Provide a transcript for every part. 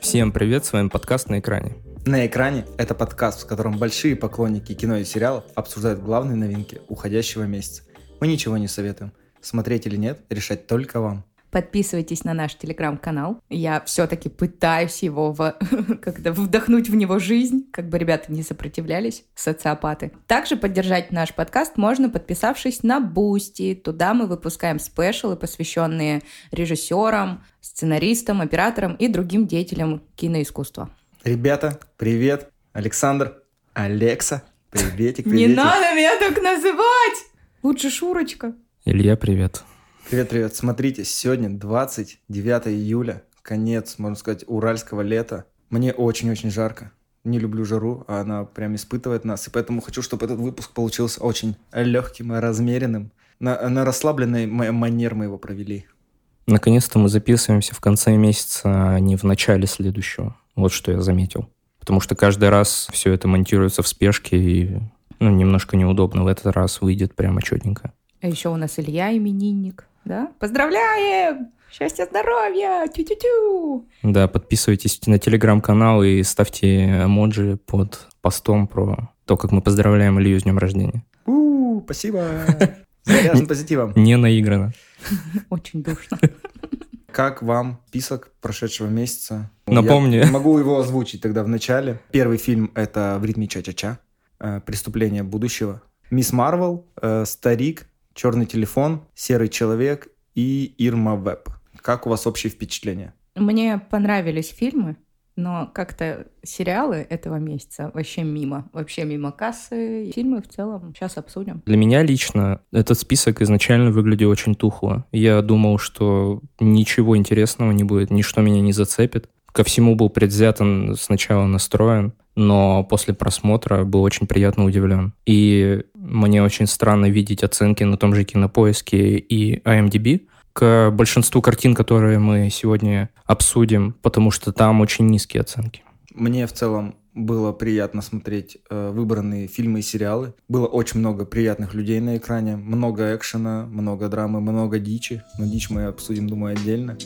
Всем привет, с вами подкаст «На экране». «На экране» — это подкаст, в котором большие поклонники кино и сериалов обсуждают главные новинки уходящего месяца. Мы ничего не советуем. Смотреть или нет, решать только вам. Подписывайтесь на наш телеграм-канал. Я все-таки пытаюсь его в... как-то вдохнуть в него жизнь, как бы ребята не сопротивлялись, социопаты. Также поддержать наш подкаст можно, подписавшись на Boosty. Туда мы выпускаем special ы, посвященные режиссерам, сценаристам, операторам и другим деятелям киноискусства. Ребята, привет! Александр, Алекса, приветик, приветик. Не надо меня так называть! Лучше Шурочка. Илья, привет. Привет-привет. Смотрите, сегодня 29 июля, конец, можно сказать, уральского лета. Мне очень-очень жарко. Не люблю жару, а она прям испытывает нас. И поэтому хочу, чтобы этот выпуск получился очень легким и размеренным. На, на расслабленной манер мы его провели. Наконец-то мы записываемся в конце месяца, а не в начале следующего. Вот что я заметил. Потому что каждый раз все это монтируется в спешке и ну, немножко неудобно. В этот раз выйдет прямо четенько. А еще у нас Илья именинник да? Поздравляем! Счастья, здоровья! Тю-тю-тю! Да, подписывайтесь на телеграм-канал и ставьте эмоджи под постом про то, как мы поздравляем Илью с днем рождения. У, спасибо! Заряжен позитивом. Не наиграно. Очень душно. Как вам список прошедшего месяца? Напомни. Я могу его озвучить тогда в начале. Первый фильм — это «В ритме ча-ча-ча», э, «Преступление будущего». «Мисс Марвел», э, «Старик», черный телефон, серый человек и Ирма Веб. Как у вас общее впечатление? Мне понравились фильмы, но как-то сериалы этого месяца вообще мимо. Вообще мимо кассы. Фильмы в целом сейчас обсудим. Для меня лично этот список изначально выглядел очень тухло. Я думал, что ничего интересного не будет, ничто меня не зацепит. Ко всему был предвзято сначала настроен но после просмотра был очень приятно удивлен. И мне очень странно видеть оценки на том же Кинопоиске и IMDb к большинству картин, которые мы сегодня обсудим, потому что там очень низкие оценки. Мне в целом было приятно смотреть э, выбранные фильмы и сериалы. Было очень много приятных людей на экране, много экшена, много драмы, много дичи. Но дичь мы обсудим, думаю, отдельно.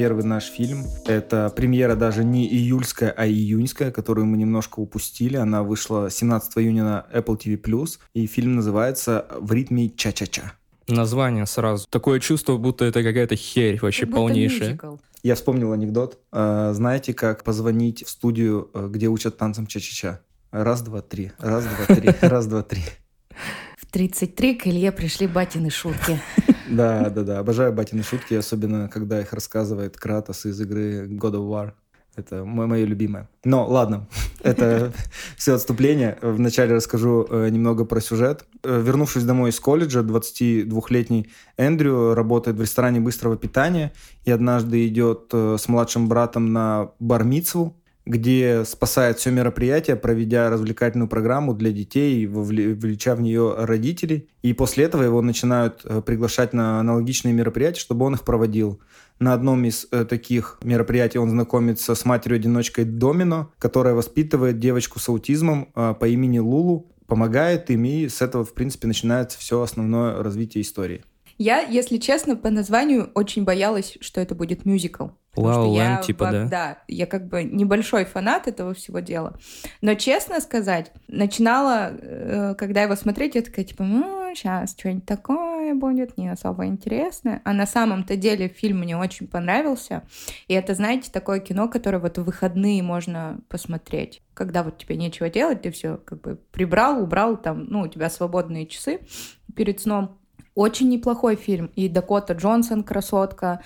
Первый наш фильм. Это премьера даже не июльская, а июньская, которую мы немножко упустили. Она вышла 17 июня на Apple TV+. И фильм называется «В ритме ча-ча-ча». Название сразу. Такое чувство, будто это какая-то херь вообще как полнейшая. Я вспомнил анекдот. А, знаете, как позвонить в студию, э, где учат танцам ча-ча-ча? Раз, два, три. Раз, два, три. Раз, два, три. 33 к Илье пришли батины шутки. Да, да, да. Обожаю батины шутки, особенно когда их рассказывает Кратос из игры God of War. Это мое, мое любимое. Но ладно, это все отступление. Вначале расскажу э, немного про сюжет. Э, вернувшись домой из колледжа, 22-летний Эндрю работает в ресторане быстрого питания и однажды идет э, с младшим братом на бармицву, где спасает все мероприятие, проведя развлекательную программу для детей, вовлеча в нее родителей. И после этого его начинают э, приглашать на аналогичные мероприятия, чтобы он их проводил. На одном из э, таких мероприятий он знакомится с матерью-одиночкой Домино, которая воспитывает девочку с аутизмом э, по имени Лулу, помогает им, и с этого, в принципе, начинается все основное развитие истории. Я, если честно, по названию очень боялась, что это будет мюзикл. Вау, wow, типа, да? Да, я как бы небольшой фанат этого всего дела. Но, честно сказать, начинала, э, когда его смотреть, я такая, типа, ну, сейчас что-нибудь такое будет, не особо интересное. А на самом-то деле фильм мне очень понравился. И это, знаете, такое кино, которое вот в выходные можно посмотреть. Когда вот тебе нечего делать, ты все как бы прибрал, убрал, там, ну, у тебя свободные часы перед сном. Очень неплохой фильм. И Дакота Джонсон красотка,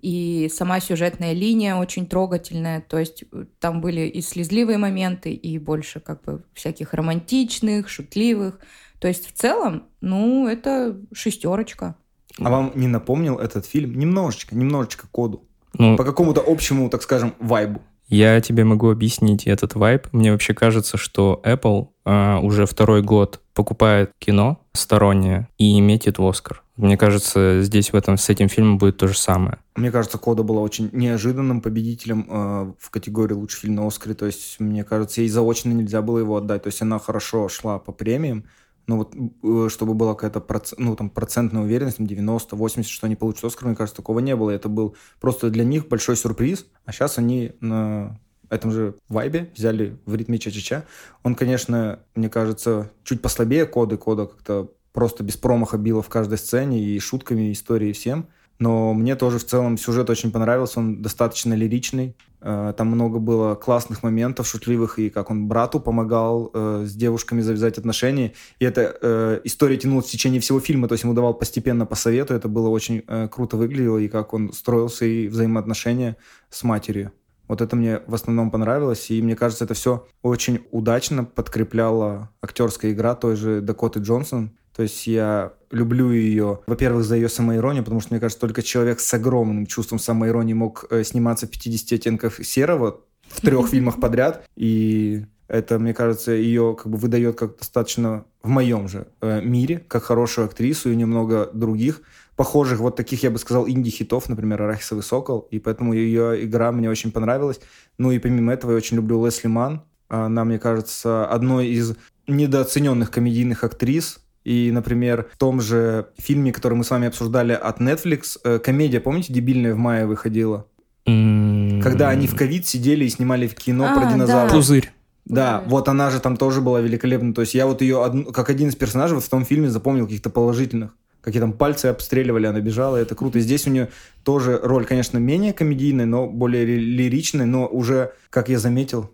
и сама сюжетная линия очень трогательная, то есть э, там были и слезливые моменты, и больше как бы всяких романтичных, шутливых. То есть в целом, ну, это шестерочка. А вам не напомнил этот фильм немножечко, немножечко коду? Ну, По какому-то общему, так скажем, вайбу? Я тебе могу объяснить этот вайб. Мне вообще кажется, что Apple а, уже второй год покупает кино стороннее и в Оскар. Мне кажется, здесь в этом с этим фильмом будет то же самое. Мне кажется, Кода была очень неожиданным победителем э, в категории лучший фильм на Оскаре. То есть, мне кажется, ей заочно нельзя было его отдать. То есть она хорошо шла по премиям, но вот э, чтобы была какая-то проц... ну, там, процентная уверенность, там, 90, 80, что они получат Оскар, мне кажется, такого не было. Это был просто для них большой сюрприз, а сейчас они на этом же вайбе взяли в ритме ча-ча-ча. Он, конечно, мне кажется, чуть послабее коды, кода как-то просто без промаха било в каждой сцене и шутками, и историей, всем. Но мне тоже в целом сюжет очень понравился, он достаточно лиричный. Э, там много было классных моментов, шутливых, и как он брату помогал э, с девушками завязать отношения. И эта э, история тянулась в течение всего фильма, то есть ему давал постепенно по совету, это было очень э, круто выглядело, и как он строил свои взаимоотношения с матерью. Вот это мне в основном понравилось, и мне кажется, это все очень удачно подкрепляло актерская игра той же Дакоты Джонсон. То есть я люблю ее, во-первых, за ее самоиронию, потому что, мне кажется, только человек с огромным чувством самоиронии мог э, сниматься в 50 оттенках серого в трех фильмах подряд. И это, мне кажется, ее как бы выдает как достаточно в моем же э, мире, как хорошую актрису и немного других похожих вот таких, я бы сказал, инди-хитов, например, «Арахисовый сокол», и поэтому ее игра мне очень понравилась. Ну и помимо этого я очень люблю Лесли Ман. Она, мне кажется, одной из недооцененных комедийных актрис, и, например, в том же фильме, который мы с вами обсуждали от Netflix, э, комедия, помните, дебильная в мае выходила? Когда они в ковид сидели и снимали в кино А, про да. динозавров. Пузырь. Да, Пузырь. вот она же там тоже была великолепна. То есть я вот ее одну- как один из персонажей вот в том фильме запомнил каких-то положительных. Какие там пальцы обстреливали, она бежала, это круто. И здесь у нее тоже роль, конечно, менее комедийная, но более ли- лиричная, но уже, как я заметил,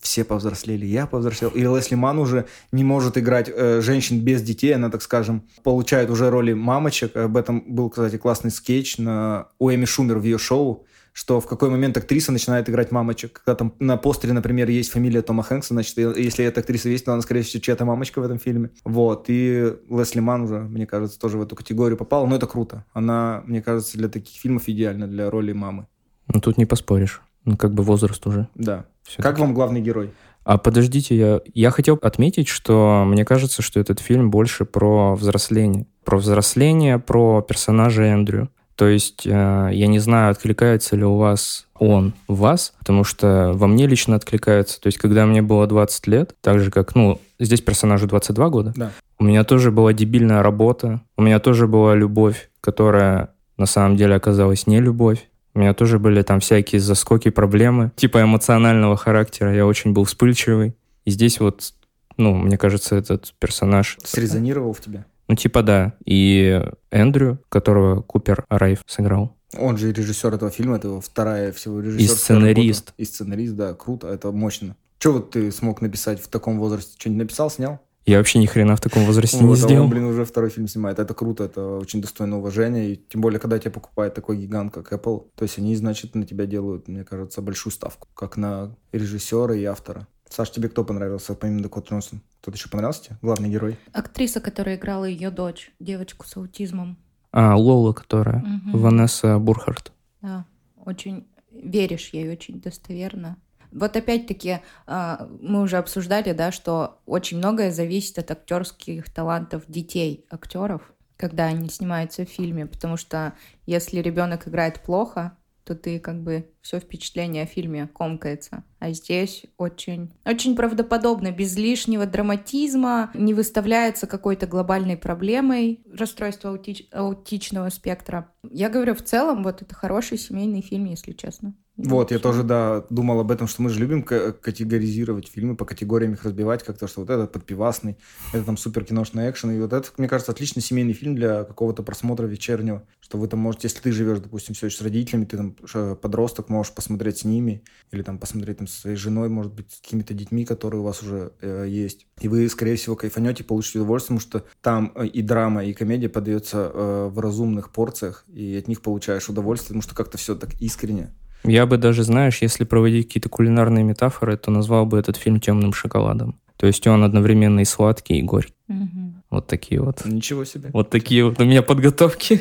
все повзрослели, я повзрослел. И Лесли Ман уже не может играть э, женщин без детей, она, так скажем, получает уже роли мамочек. Об этом был, кстати, классный скетч на у Эми Шумер в ее шоу, что в какой момент актриса начинает играть мамочек. Когда там на постере, например, есть фамилия Тома Хэнкса, значит, если эта актриса есть, то она, скорее всего, чья-то мамочка в этом фильме. Вот. И Лесли Ман уже, мне кажется, тоже в эту категорию попала. Но это круто. Она, мне кажется, для таких фильмов идеальна, для роли мамы. Ну, тут не поспоришь. Ну, как бы возраст уже. Да. Всё-таки. Как вам главный герой? А подождите, я, я хотел отметить, что мне кажется, что этот фильм больше про взросление. Про взросление, про персонажа Эндрю. То есть э, я не знаю, откликается ли у вас он в вас, потому что во мне лично откликается. То есть когда мне было 20 лет, так же как, ну, здесь персонажу 22 года, Да. у меня тоже была дебильная работа, у меня тоже была любовь, которая на самом деле оказалась не любовь. У меня тоже были там всякие заскоки, проблемы, типа эмоционального характера. Я очень был вспыльчивый. И здесь вот, ну, мне кажется, этот персонаж... Срезонировал в тебе? Ну, типа да. И Эндрю, которого Купер Райф сыграл. Он же режиссер этого фильма, это его вторая всего режиссерская И сценарист. работа. И сценарист, да, круто, это мощно. Что вот ты смог написать в таком возрасте? Что-нибудь написал, снял? Я вообще ни хрена в таком возрасте не Вот, а сделал. он, блин, уже второй фильм снимает. Это круто, это очень достойно уважения. И тем более, когда тебя покупает такой гигант, как Apple, то есть они, значит, на тебя делают, мне кажется, большую ставку, как на режиссера и автора. Саш, тебе кто понравился, помимо Дакоты Джонсон? Кто-то еще понравился тебе? Главный герой? Актриса, которая играла ее дочь, девочку с аутизмом. А, Лола, которая. Мгм. Ванесса Бурхарт. Да, очень веришь ей очень достоверно. Вот опять-таки а, мы уже обсуждали, да, что очень многое зависит от актерских талантов детей актеров, когда они снимаются в фильме, потому что если ребенок играет плохо, то ты как бы все впечатление о фильме комкается. А здесь очень, очень правдоподобно, без лишнего драматизма, не выставляется какой-то глобальной проблемой расстройства аутич- аутичного спектра. Я говорю, в целом, вот это хороший семейный фильм, если честно. Вот, я тоже, да, думал об этом, что мы же любим ка- категоризировать фильмы, по категориям их разбивать как-то, что вот этот подпивасный, это там супер киношный экшен, и вот это, мне кажется, отличный семейный фильм для какого-то просмотра вечернего, что вы там можете, если ты живешь, допустим, все еще с родителями, ты там подросток, можешь посмотреть с ними, или там посмотреть там со своей женой, может быть, с какими-то детьми, которые у вас уже э, есть. И вы, скорее всего, кайфанете, получите удовольствие, потому что там э, и драма, и комедия подается э, в разумных порциях, и от них получаешь удовольствие, потому что как-то все так искренне. Я бы даже, знаешь, если проводить какие-то кулинарные метафоры, то назвал бы этот фильм темным шоколадом. То есть он одновременно и сладкий, и горький. Мгм. Вот такие вот. Ничего себе. Вот такие вот у меня подготовки.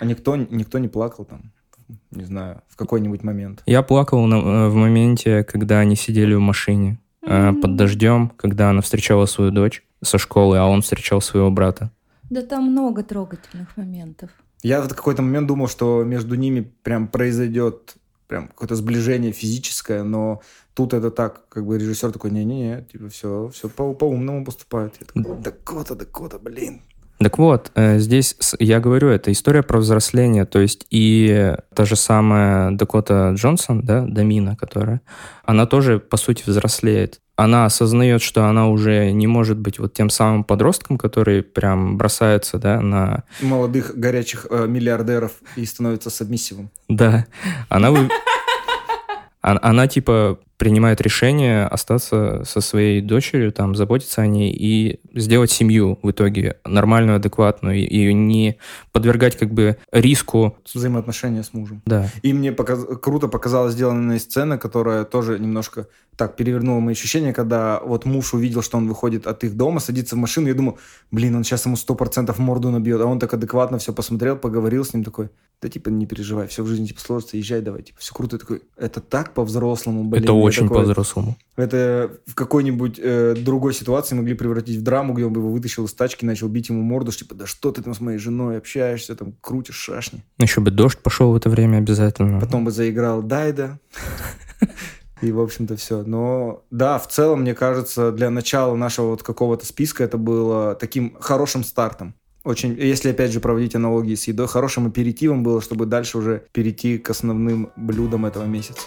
А никто, никто не плакал там, не знаю, в какой-нибудь момент. Я плакал на- э, в моменте, когда они сидели в машине э, под дождем, когда она встречала свою дочь со школы, а он встречал своего брата. Да там много трогательных моментов. Я в какой-то момент думал, что между ними прям произойдет прям какое-то сближение физическое, но Тут это так, как бы режиссер такой, не-не-не, типа все, все по- по-умному поступает. Я такой, Дакота, Дакота, блин. Так вот, э, здесь я говорю, это история про взросление, то есть и та же самая Дакота Джонсон, да, Дамина, которая, она тоже, по сути, взрослеет. Она осознает, что она уже не может быть вот тем самым подростком, который прям бросается, да, на... Молодых горячих э, миллиардеров и становится сабмиссивом. Да, она... вы- Она, она, типа принимает решение остаться со своей дочерью, там, заботиться о ней и сделать семью в итоге нормальную, адекватную, и, и не подвергать как бы риску. Взаимоотношения с мужем. Да, И мне показ- круто показалась сделанная сцена, которая тоже немножко так перевернула мои ощущения, когда вот муж увидел, что он выходит от их дома, садится в машину, я думаю, блин, он сейчас ему сто процентов морду набьет, а он так адекватно все посмотрел, поговорил с ним такой, да типа не переживай, все в жизни типа сложится, езжай давай, типа все круто, Я такой, это так по-взрослому, блин. это очень такой, по-взрослому. Это в какой-нибудь э, другой ситуации могли превратить в драму, где он бы его вытащил из тачки, начал бить ему морду, что типа, да что ты там с моей женой общаешься, там крутишь шашни. Еще бы дождь пошел в это время обязательно. Потом бы заиграл Дайда. И, в общем-то, все. Но, да, в целом, мне кажется, для начала нашего вот какого-то списка это было таким хорошим стартом. Очень, если, опять же, проводить аналогии с едой, хорошим аперитивом было, чтобы дальше уже перейти к основным блюдам этого месяца.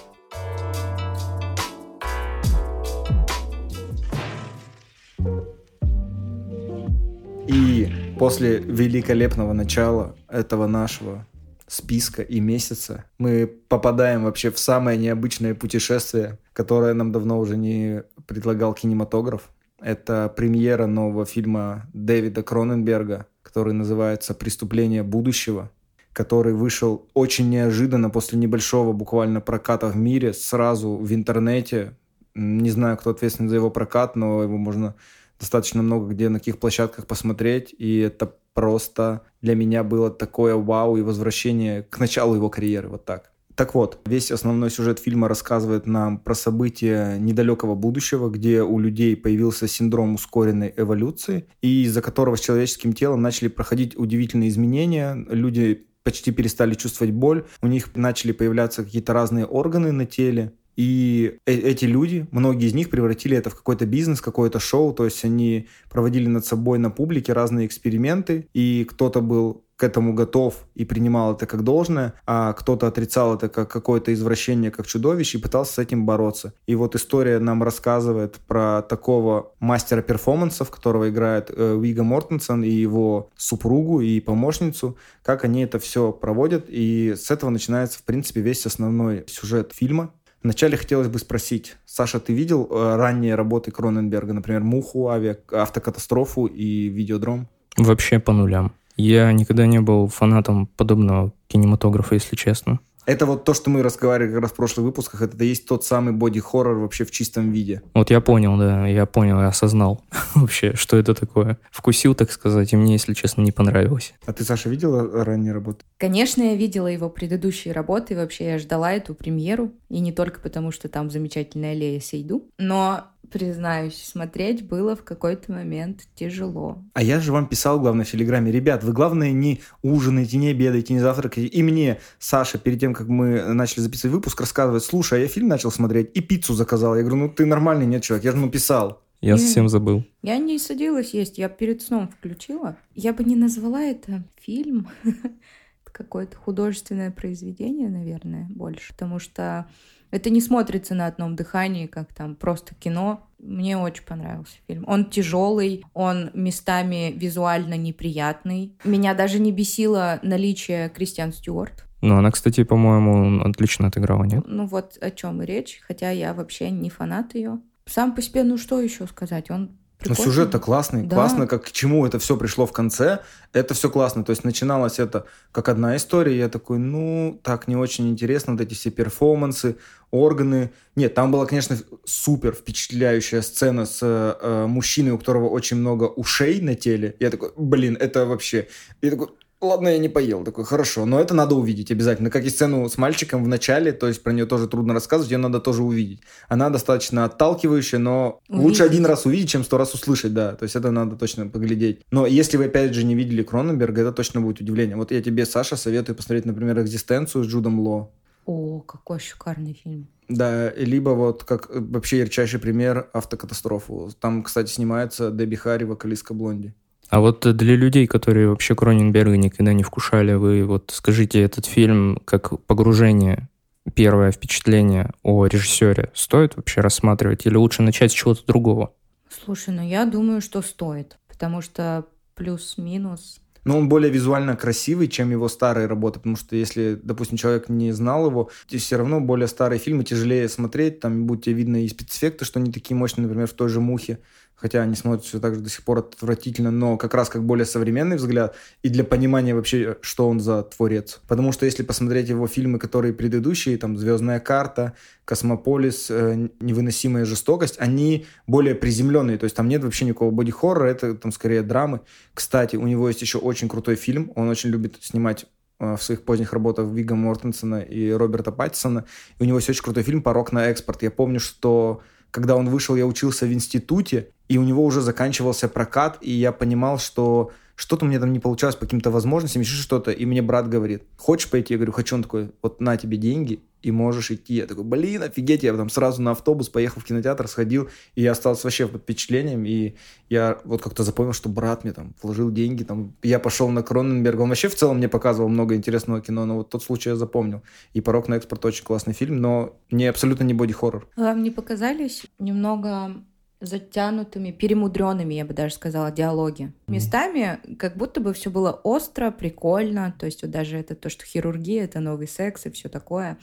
И после великолепного начала этого нашего списка и месяца мы попадаем вообще в самое необычное путешествие, которое нам давно уже не предлагал кинематограф. Это премьера нового фильма Дэвида Кроненберга, который называется «Преступление будущего», который вышел очень неожиданно после небольшого буквально проката в мире, сразу в интернете. Не знаю, кто ответственен за его прокат, но его можно достаточно много где, на каких площадках посмотреть, и это просто для меня было такое вау и возвращение к началу его карьеры, вот так. Так вот, весь основной сюжет фильма рассказывает нам про события недалекого будущего, где у людей появился синдром ускоренной эволюции, и из-за которого с человеческим телом начали проходить удивительные изменения. Люди почти перестали чувствовать боль, у них начали появляться какие-то разные органы на теле, и э- эти люди, многие из них превратили это в какой-то бизнес, какое-то шоу, то есть они проводили над собой на публике разные эксперименты, и кто-то был к этому готов и принимал это как должное, а кто-то отрицал это как какое-то извращение, как чудовище и пытался с этим бороться. И вот история нам рассказывает про такого мастера перформансов, которого играет э, Уига Мортенсон и его супругу и помощницу, как они это все проводят. И с этого начинается, в принципе, весь основной сюжет фильма. Вначале хотелось бы спросить, Саша, ты видел э, ранние работы Кроненберга, например, «Муху», авиа, «Автокатастрофу» и «Видеодром»? Вообще по нулям. Я никогда не был фанатом подобного кинематографа, если честно. Это вот то, что мы разговаривали как раз в прошлых выпусках, это есть тот самый боди-хоррор вообще в чистом виде. Вот я понял, да, я понял, я осознал вообще, что это такое. Вкусил, так сказать, и мне, если честно, не понравилось. А ты, Саша, видела ранние работы? Конечно, я видела его предыдущие работы, и вообще я ждала эту премьеру, и не только потому, что там замечательная Лея Сейду, но, признаюсь, смотреть было в какой-то момент тяжело. А я же вам писал, главное, в Телеграме, ребят, вы, главное, не ужинаете, не обедаете, не завтракаете. И мне Саша, перед тем, как мы начали записывать выпуск, рассказывает, слушай, а я фильм начал смотреть и пиццу заказал. Я говорю, ну ты нормальный, нет, человек, я же написал. Я совсем забыл. Я не садилась есть, я перед сном включила. Я бы не назвала это фильм. Какое-то художественное произведение, наверное, больше. Потому что это не смотрится на одном дыхании, как там просто кино. Мне очень понравился фильм. Он тяжелый, он местами визуально неприятный. Меня даже не бесило наличие Кристиан Стюарт. Ну, она, кстати, по-моему, отлично отыграла, нет? Ну вот о чем и речь, хотя я вообще не фанат ее. Сам по себе, ну что еще сказать? Он Но прикольный. сюжет-то классный, Да. классно, как к чему это все пришло в конце, это все классно. То есть начиналось это как одна история, я такой, ну, так не очень интересно, вот эти все перформансы, органы. Нет, там была, конечно, супер впечатляющая сцена с э, мужчиной, у которого очень много ушей на теле. Я такой, блин, это вообще... Я такой, ладно, я не поел. Такой, хорошо, но это надо увидеть обязательно. Как и сцену с мальчиком в начале, то есть про нее тоже трудно рассказывать, ее надо тоже увидеть. Она достаточно отталкивающая, но лучше Увидеть. один раз увидеть, чем сто раз услышать, да. То есть это надо точно поглядеть. Но если вы, опять же, не видели Кроненберга, это точно будет удивление. Вот я тебе, Саша, советую посмотреть, например, «Экзистенцию» с Джудом Ло. О, какой шикарный фильм. Да, либо вот как э, вообще ярчайший пример автокатастрофу. Там, кстати, снимается Дебби Харри, вокалистка Блонди. А вот для людей, которые вообще Кроненберга никогда не вкушали, вы вот скажите, этот фильм как погружение, первое впечатление о режиссере стоит вообще рассматривать или лучше начать с чего-то другого? Слушай, ну я думаю, что стоит, потому что плюс-минус но он более визуально красивый, чем его старые работы, потому что если, допустим, человек не знал его, то все равно более старые фильмы тяжелее смотреть, там будет тебе видно и спецэффекты, что они такие мощные, например, в той же «Мухе», хотя они смотрят все так же до сих пор отвратительно, но как раз как более современный взгляд и для понимания вообще, что он за творец. Потому что если посмотреть его фильмы, которые предыдущие, там «Звездная карта», «Космополис», э, «Невыносимая жестокость», они более приземленные, то есть там нет вообще никакого боди-хоррора, это там скорее драмы. Кстати, у него есть еще очень крутой фильм, он очень любит снимать э, в своих поздних работах Вигго Мортенсена и Роберта Паттинсона. И у него есть очень крутой фильм «Порок на экспорт». Я помню, что когда он вышел, я учился в институте, и у него уже заканчивался прокат, и я понимал, что что-то мне там не получалось по каким-то возможностям, еще что-то, и мне брат говорит, хочешь пойти? Я говорю, хочу. Он такой, вот на тебе деньги, и можешь идти. Я такой, блин, офигеть, я там сразу на автобус поехал в кинотеатр, сходил, и я остался вообще под впечатлением, и я вот как-то запомнил, что брат мне там вложил деньги, там, я пошел на Кроненберг, он вообще в целом мне показывал много интересного кино, но вот тот случай я запомнил. И «Порог на экспорт» очень классный фильм, но не абсолютно не боди-хоррор. Вам не показались немного затянутыми, перемудренными, я бы даже сказала, диалоги. Местами как будто бы все было остро, прикольно, то есть вот даже это то, что хирургия, это новый секс и все такое.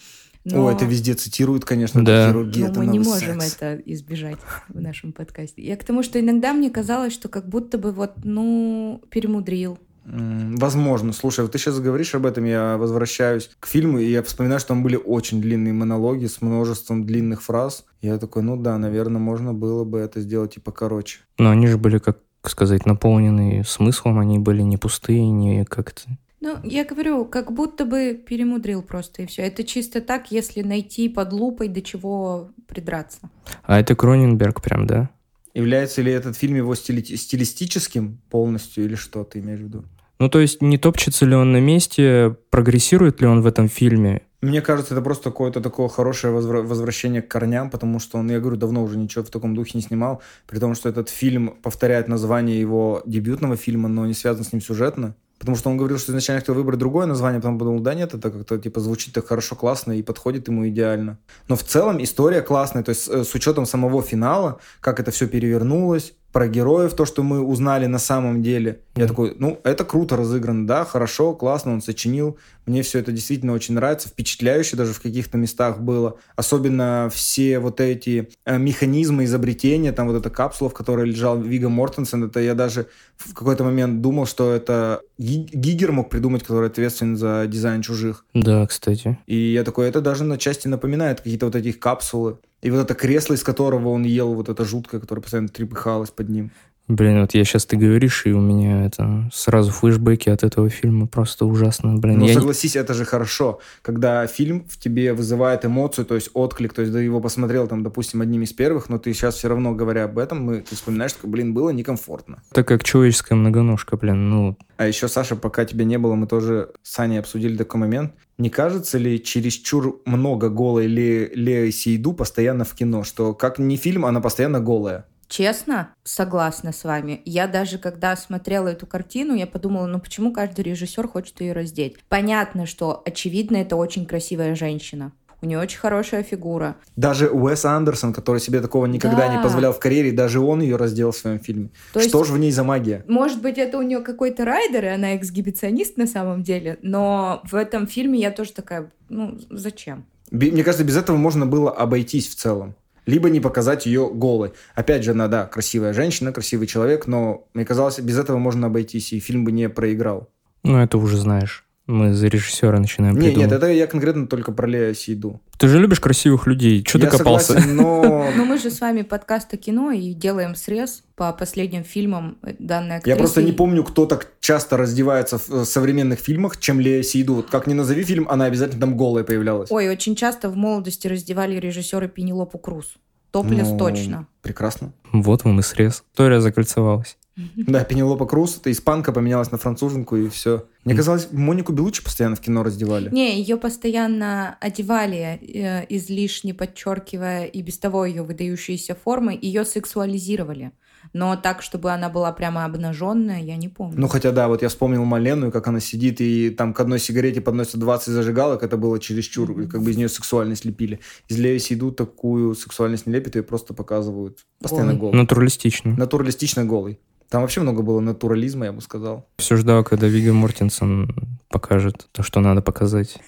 Но... О, это везде цитируют, конечно, да. хирургия. Но это мы не секс. можем это избежать в нашем подкасте. Я к тому, что иногда мне казалось, что как будто бы вот, ну, перемудрил. Возможно. Слушай, вот ты сейчас говоришь об этом, я возвращаюсь к фильму, и я вспоминаю, что там были очень длинные монологи с множеством длинных фраз. Я такой, ну да, наверное, можно было бы это сделать и покороче. Но они же были, как сказать, наполнены смыслом, они были не пустые, не как-то... Ну, я говорю, как будто бы перемудрил просто, и все. Это чисто так, если найти под лупой, до чего придраться. А это Кроненберг прям, да? Является ли этот фильм его стили... стилистическим полностью, или что ты имеешь в виду? Ну, то есть не топчется ли он на месте, прогрессирует ли он в этом фильме? Мне кажется, это просто какое-то такое хорошее возвра- возвращение к корням, потому что он, я говорю, давно уже ничего в таком духе не снимал, при том, что этот фильм повторяет название его дебютного фильма, но не связан с ним сюжетно. Потому что он говорил, что изначально хотел выбрать другое название, потом подумал, да нет, это как-то типа звучит так хорошо, классно и подходит ему идеально. Но в целом история классная, то есть э, с учетом самого финала, как это все перевернулось, про героев, то, что мы узнали на самом деле. Я такой, ну, это круто разыграно, да, хорошо, классно, он сочинил. Мне все это действительно очень нравится, впечатляюще даже в каких-то местах было. Особенно все вот эти э, механизмы изобретения, там вот эта капсула, в которой лежал Вига Мортенсен, это я даже в какой-то момент думал, что это Гигер мог придумать, который ответственен за дизайн чужих. Да, кстати. И я такой, это даже на части напоминает какие-то вот эти капсулы. И вот это кресло, из которого он ел, вот это жуткое, которое постоянно трепыхалось под ним. Блин, вот я сейчас ты говоришь, и у меня это сразу флешбеки от этого фильма просто ужасно. Блин, ну, я согласись, это же хорошо, когда фильм в тебе вызывает эмоцию, то есть отклик, то есть ты его посмотрел там, допустим, одним из первых, но ты сейчас все равно, говоря об этом, мы, ты вспоминаешь, что, блин, было некомфортно. Так как человеческая многоножка, блин, ну... А еще, Саша, пока тебя не было, мы тоже с Аней обсудили такой момент. Не кажется ли чересчур много голой Ле Леи Сейду постоянно в кино, что как не фильм, она постоянно голая? Честно, согласна с вами. Я даже, когда смотрела эту картину, я подумала, ну почему каждый режиссер хочет ее раздеть? Понятно, что, очевидно, это очень красивая женщина. У нее очень хорошая фигура. Даже Уэс Андерсон, который себе такого никогда Да. не позволял в карьере, даже он ее раздел в своем фильме. То Что же в ней за магия? Может быть, это у нее какой-то райдер, и она эксгибиционист на самом деле, но в этом фильме я тоже такая, ну, зачем? Мне кажется, без этого можно было обойтись в целом. Либо не показать ее голой. Опять же, она, да, красивая женщина, красивый человек, но мне казалось, без этого можно обойтись, и фильм бы не проиграл. Ну, это уже знаешь. Мы за режиссера начинаем Не, придумывать. нет, это я конкретно только про Лея Сейду. Ты же любишь красивых людей. Че ты копался? согласен, но Но мы же с вами подкаст о кино и делаем срез по последним фильмам э, данной актрисы. я просто не помню, кто так часто раздевается в э, современных фильмах, чем Лея Сейду. Вот как ни назови фильм, она обязательно там голая появлялась. Ой, очень часто в молодости раздевали режиссеры Пенелопу Круз. Топлес Ну, точно. Прекрасно. Вот вам и срез. История закольцевалась. Да, Пенелопа Круз, это испанка, поменялась на француженку, и все. Мне казалось, Монику Белучи постоянно в кино раздевали. Не, ее постоянно одевали, э, излишне подчеркивая и без того ее выдающиеся формы, ее сексуализировали. Но так, чтобы она была прямо обнаженная, я не помню. Ну, хотя да, вот я вспомнил Малену, как она сидит, и там к одной сигарете подносят 20 зажигалок, это было чересчур, mm-hmm. как бы из нее сексуальность лепили. Из Леви идут такую сексуальность не лепят, ее просто показывают постоянно голый. Натуралистично. Натуралистично голый. Там вообще много было натурализма, я бы сказал. Все ждал, когда Вига Мортенсон покажет то, что надо показать.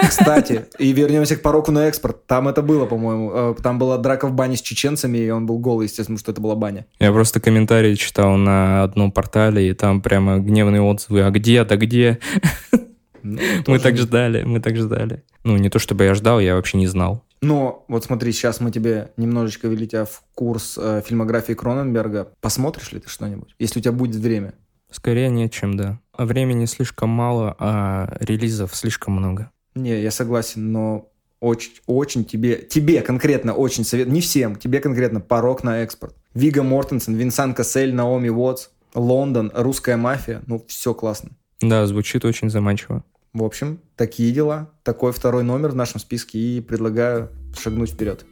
Кстати, и вернемся к пороку на экспорт. Там это было, по-моему. Э, там была драка в бане с чеченцами, и он был голый, естественно, что это была баня. Я просто комментарии читал на одном портале, и там прямо гневные отзывы. А где, да где? Ну, мы так ждали, мы так ждали. Ну, не то чтобы я ждал, я вообще не знал. Но вот смотри, сейчас мы тебе немножечко вели тебя в курс э, фильмографии Кроненберга. Посмотришь ли ты что-нибудь, если у тебя будет время? Скорее нет, чем да. Времени слишком мало, а релизов слишком много. Не, я согласен, но очень, очень тебе, тебе конкретно очень совет, не всем, тебе конкретно порог на экспорт. Вига Мортенсен, Винсан Кассель, Наоми Уотс, Лондон, русская мафия, ну все классно. Да, звучит очень заманчиво. В общем, такие дела. Такой второй номер в нашем списке и предлагаю шагнуть вперед.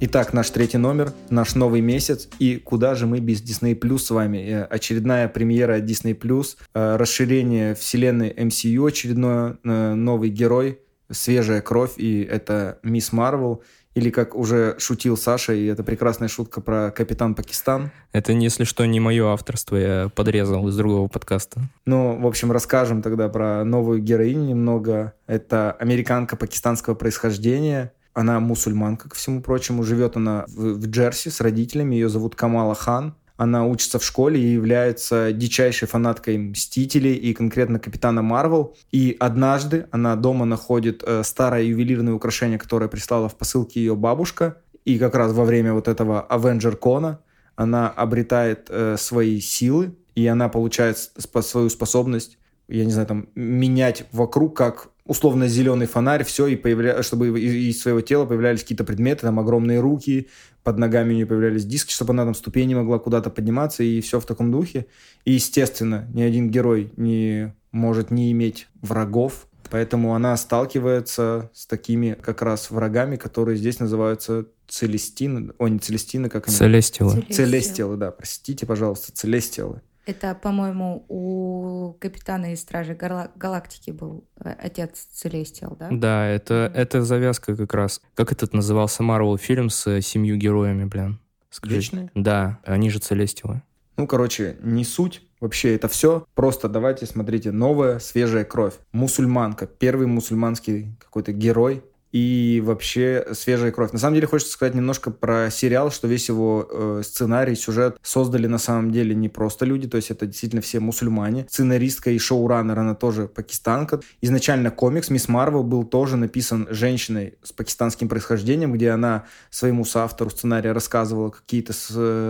Итак, наш третий номер, наш новый месяц. И куда же мы без Disney Plus с вами? Э, очередная премьера Disney Plus, э, расширение вселенной MCU, очередной э, новый герой, свежая кровь, и это Мисс Марвел. Или как уже шутил Саша, и это прекрасная шутка про Капитан Пакистан. Это, если что, не мое авторство, я подрезал из другого подкаста. Ну, в общем, расскажем тогда про новую героиню немного. Это американка пакистанского происхождения. Она мусульманка, ко всему прочему. Живет она в, в Джерси с родителями. Ее зовут Камала Хан. Она учится в школе и является дичайшей фанаткой Мстителей и конкретно Капитана Марвел. И однажды она дома находит э, старое ювелирное украшение, которое прислала в посылке ее бабушка. И как раз во время вот этого Авенджер Кона она обретает э, свои силы, и она получает свою способность, я не знаю, там, менять вокруг как условно зеленый фонарь, все, и появля... чтобы из своего тела появлялись какие-то предметы, там огромные руки, под ногами у нее появлялись диски, чтобы она там ступени могла куда-то подниматься, и все в таком духе. И, естественно, ни один герой не может не иметь врагов, поэтому она сталкивается с такими как раз врагами, которые здесь называются Целестины, о, не Целестины, как они? Целестилы. Целестилы, да, простите, пожалуйста, Целестилы. Это, по-моему, у капитана из Стражи Галактики был э, отец Целестиал, да? Да, это, это завязка как раз. Как этот назывался Марвел фильм с э, семью героями, блин? Скажи. Вечные? Да, они же Целестилы. Ну, короче, не суть. Вообще это все. Просто давайте, смотрите, новая, свежая кровь. Мусульманка. Первый мусульманский какой-то герой и вообще свежая кровь. На самом деле хочется сказать немножко про сериал, что весь его э, сценарий, сюжет создали на самом деле не просто люди, то есть это действительно все мусульмане. Сценаристка и шоураннер, она тоже пакистанка. Изначально комикс Мисс Марвел был тоже написан женщиной с пакистанским происхождением, где она своему соавтору сценария рассказывала какие-то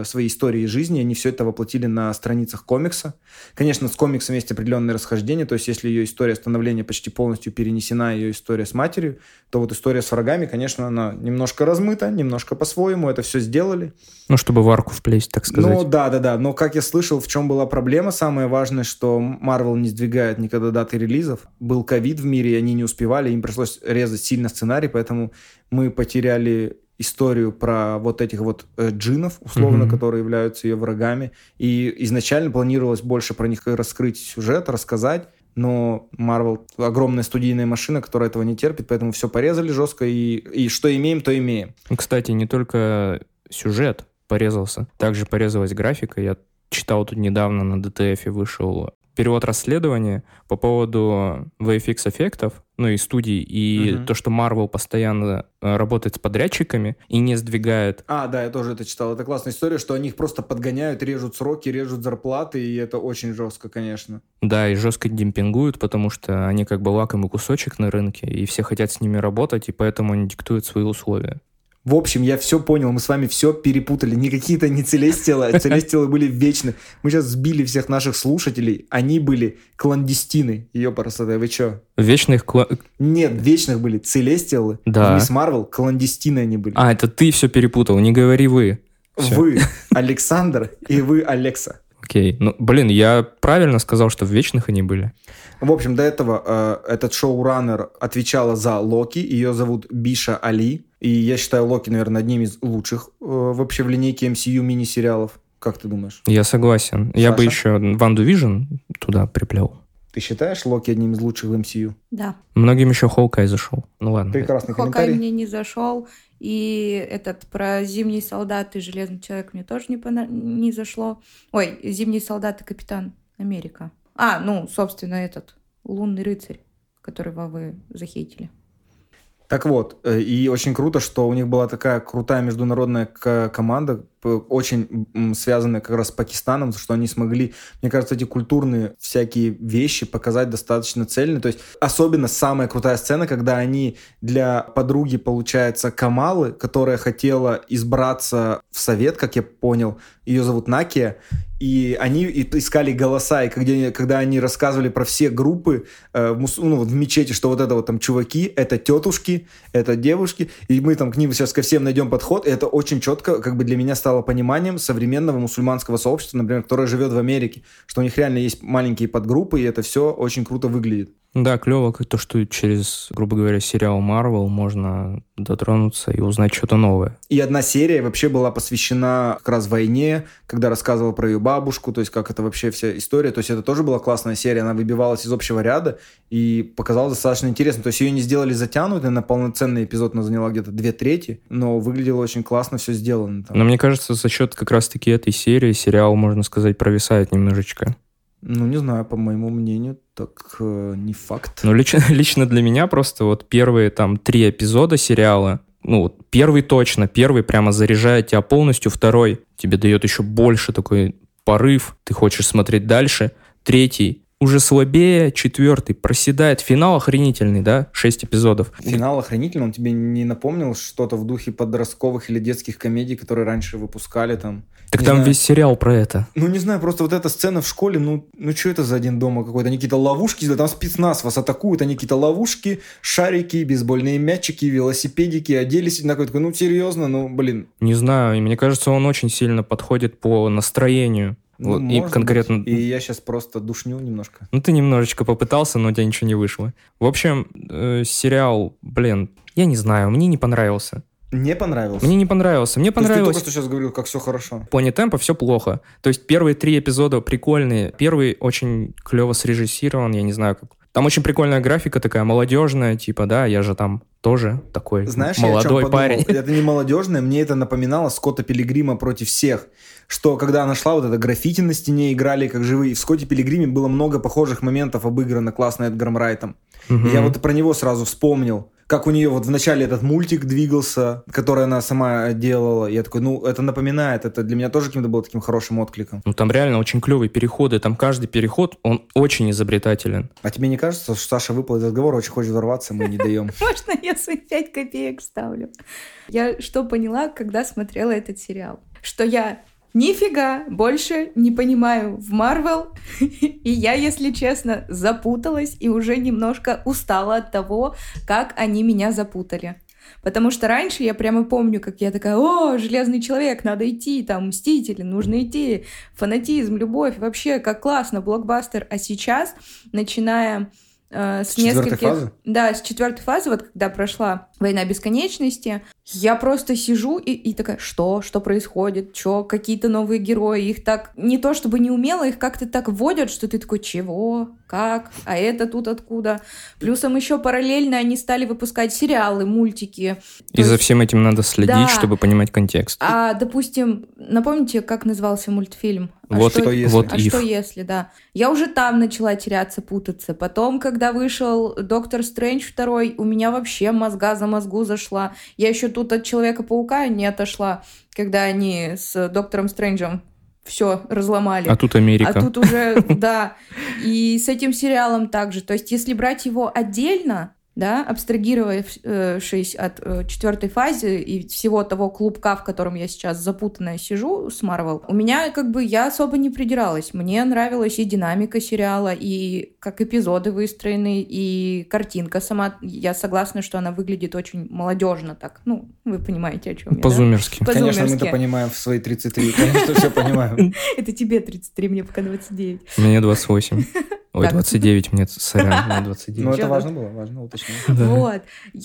свои истории жизни, они все это воплотили на страницах комикса. Конечно, с комиксом есть определенные расхождения, то есть если ее история становления почти полностью перенесена, ее история с матерью, то вот история с врагами, конечно, она немножко размыта, немножко по-своему это все сделали. Ну, чтобы в арку вплесть, так сказать. Ну, да, да, да. Но, как я слышал, в чем была проблема, самое важное, что Marvel не сдвигает никогда даты релизов. Был ковид в мире, и они не успевали, им пришлось резать сильно сценарий, поэтому мы потеряли историю про вот этих вот э, джинов, условно, mm-hmm. которые являются ее врагами. И изначально планировалось больше про них раскрыть сюжет, рассказать но Marvel огромная студийная машина, которая этого не терпит, поэтому все порезали жестко, и, и что имеем, то имеем. Кстати, не только сюжет порезался, также порезалась графика. Я читал тут недавно на DTF вышел перевод расследования по поводу VFX-эффектов, ну и студий, и угу. то, что Marvel постоянно э, работает с подрядчиками и не сдвигает. А, да, я тоже это читал. Это классная история, что они их просто подгоняют, режут сроки, режут зарплаты, и это очень жестко, конечно. Да, и жестко демпингуют, потому что они как бы лакомый кусочек на рынке, и все хотят с ними работать, и поэтому они диктуют свои условия. В общем, я все понял, мы с вами все перепутали. Не какие-то не целестилы, а целестилы были вечны. Мы сейчас сбили всех наших слушателей. Они были кландестины. Ее просто, вы что? Вечных кла... Нет, вечных были целестилы. Да. Мисс Марвел, кландестины они были. А, это ты все перепутал, не говори вы. Всё. Вы Александр и вы Алекса. Окей. Ну, блин, я правильно сказал, что в вечных они были. В общем, до этого э, этот шоураннер отвечала за Локи. Ее зовут Биша Али. И я считаю Локи, наверное, одним из лучших э, вообще в линейке MCU мини-сериалов. Как ты думаешь? Я согласен. Я бы Саша? еще Ванду Vision туда приплел. Ты считаешь Локи одним из лучших в MCU? Да. Многим еще Hawkeye зашел. Ну ладно. Прекрасный Hawkeye комментарий. мне не зашел. И этот про зимний солдат и железный человек мне тоже не, пона- не зашло. Ой, зимний солдат и капитан Америка. А, ну, собственно, этот лунный рыцарь, которого вы захейтили. Так вот, э, и очень круто, что у них была такая крутая международная команда, очень м, связанная как раз с Пакистаном, что они смогли, мне кажется, эти культурные всякие вещи показать достаточно цельно. То есть особенно самая крутая сцена, когда они для подруги, получается, Камалы, которая хотела избраться в совет, как я понял, ее зовут Накия, и они искали голоса, и когда, когда они рассказывали про все группы э, в, ну, в мечети, что вот это вот там чуваки, это тетушки, это девушки, и мы там к ним сейчас ко всем найдем подход, и это очень четко как бы для меня стало пониманием современного мусульманского сообщества, например, которое живет в Америке, что у них реально есть маленькие подгруппы, и это все очень круто выглядит. Да, клево, как то, что через, грубо говоря, сериал Marvel можно дотронуться и узнать что-то новое. И одна серия вообще была посвящена как раз войне, когда рассказывал про ее бабушку, то есть как это вообще вся история. То есть это тоже была классная серия, она выбивалась из общего ряда и показалась достаточно интересно. То есть ее не сделали затянутой на полноценный эпизод, она заняла где-то две трети, но выглядело очень классно, все сделано. там. Но мне кажется, за счет как раз-таки этой серии сериал, можно сказать, провисает немножечко. Ну, не знаю, по моему мнению, так э, не факт. Ну, лично, лично для меня просто вот первые там три эпизода сериала, ну, вот первый точно, первый прямо заряжает тебя полностью, второй тебе дает еще больше такой порыв, ты хочешь смотреть дальше, третий уже слабее, четвертый проседает, финал охренительный, да, шесть эпизодов. Финал охранительный, он тебе не напомнил что-то в духе подростковых или детских комедий, которые раньше выпускали там? Так Не там знаю. весь сериал про это. Ну, не знаю, просто вот эта сцена в школе, ну, ну что это за один дома какой-то? Они какие-то ловушки, там спецназ вас атакуют, они какие-то ловушки, шарики, бейсбольные мячики, велосипедики, оделись одинаково. Такой, ну, серьезно, ну, блин. Не знаю, и мне кажется, он очень сильно подходит по настроению. ну, Вот, и конкретно... быть. И я сейчас просто душню немножко. Ну, ты немножечко попытался, но у тебя ничего не вышло. В общем, э, сериал, блин, я не знаю, мне не понравился. Не понравился? Мне не понравился. Мне То есть ты понравилось... только что сейчас говорил, как все хорошо. В плане темпа все плохо. То есть первые три эпизода прикольные. Первый очень клево срежиссирован, я не знаю как. Там очень прикольная графика такая молодежная, типа, да, я же там тоже такой Знаешь, я молодой подумал? парень. Это не молодежное, мне это напоминало Скотта Пилигрима против всех. Что когда она шла, вот это граффити на стене играли как живые. И в Скотте Пилигриме было много похожих моментов обыграно классно Эдгаром Райтом. Мгм. Я вот про него сразу вспомнил. Как у нее вот в начале этот мультик двигался, который она сама делала. Я такой, ну, это напоминает. Это для меня тоже каким-то был таким хорошим откликом. Ну, там реально очень клевые переходы. Там каждый переход, он очень изобретателен. А тебе не кажется, что Саша выпал из разговора, очень хочет ворваться, мы не даем? Можно я свои пять копеек ставлю? Я что поняла, когда смотрела этот сериал? Что я нифига больше не понимаю в Марвел, и я, если честно, запуталась и уже немножко устала от того, как они меня запутали. Потому что раньше я прямо помню, как я такая, о, Железный Человек, надо идти, там, Мстители, нужно идти, фанатизм, любовь, вообще, как классно, блокбастер. А сейчас, начиная э, с, С нескольких... фазы? Да, с четвертой фазы, вот когда прошла «Война бесконечности», я просто сижу и, и такая, что? Что происходит? Что? Какие-то новые герои? Их так, не то чтобы не умело, их как-то так вводят, что ты такой, чего? Как? А это тут откуда? Плюсом еще параллельно они стали выпускать сериалы, мультики. То И за есть- всем этим надо следить, Да. чтобы понимать контекст. А, допустим, напомните, как назывался мультфильм? А вот, что если? вот а if. что если, да? Я уже там начала теряться, путаться. Потом, когда вышел Доктор Стрэндж второй, у меня вообще мозга за мозгу зашла. Я еще тут от Человека-паука не отошла, когда они с Доктором Стрэнджем все разломали. А тут Америка. А тут уже, да. И с этим сериалом также. То есть, если брать его отдельно, да, абстрагировавшись от э, четвертой фазы и всего того клубка, в котором я сейчас запутанная сижу с Марвел, у меня как бы я особо не придиралась. Мне нравилась и динамика сериала, и как эпизоды выстроены, и картинка сама. Я согласна, что она выглядит очень молодежно так. Ну, вы понимаете, о чем я. По-зумерски. Да? Конечно, мы это понимаем в свои 33. Конечно, все понимаем. Это тебе 33, мне пока 29. Мне 28. Ой, 29 мне, сорян, мне 29. Ну, это важно было, важно уточнить. Вот.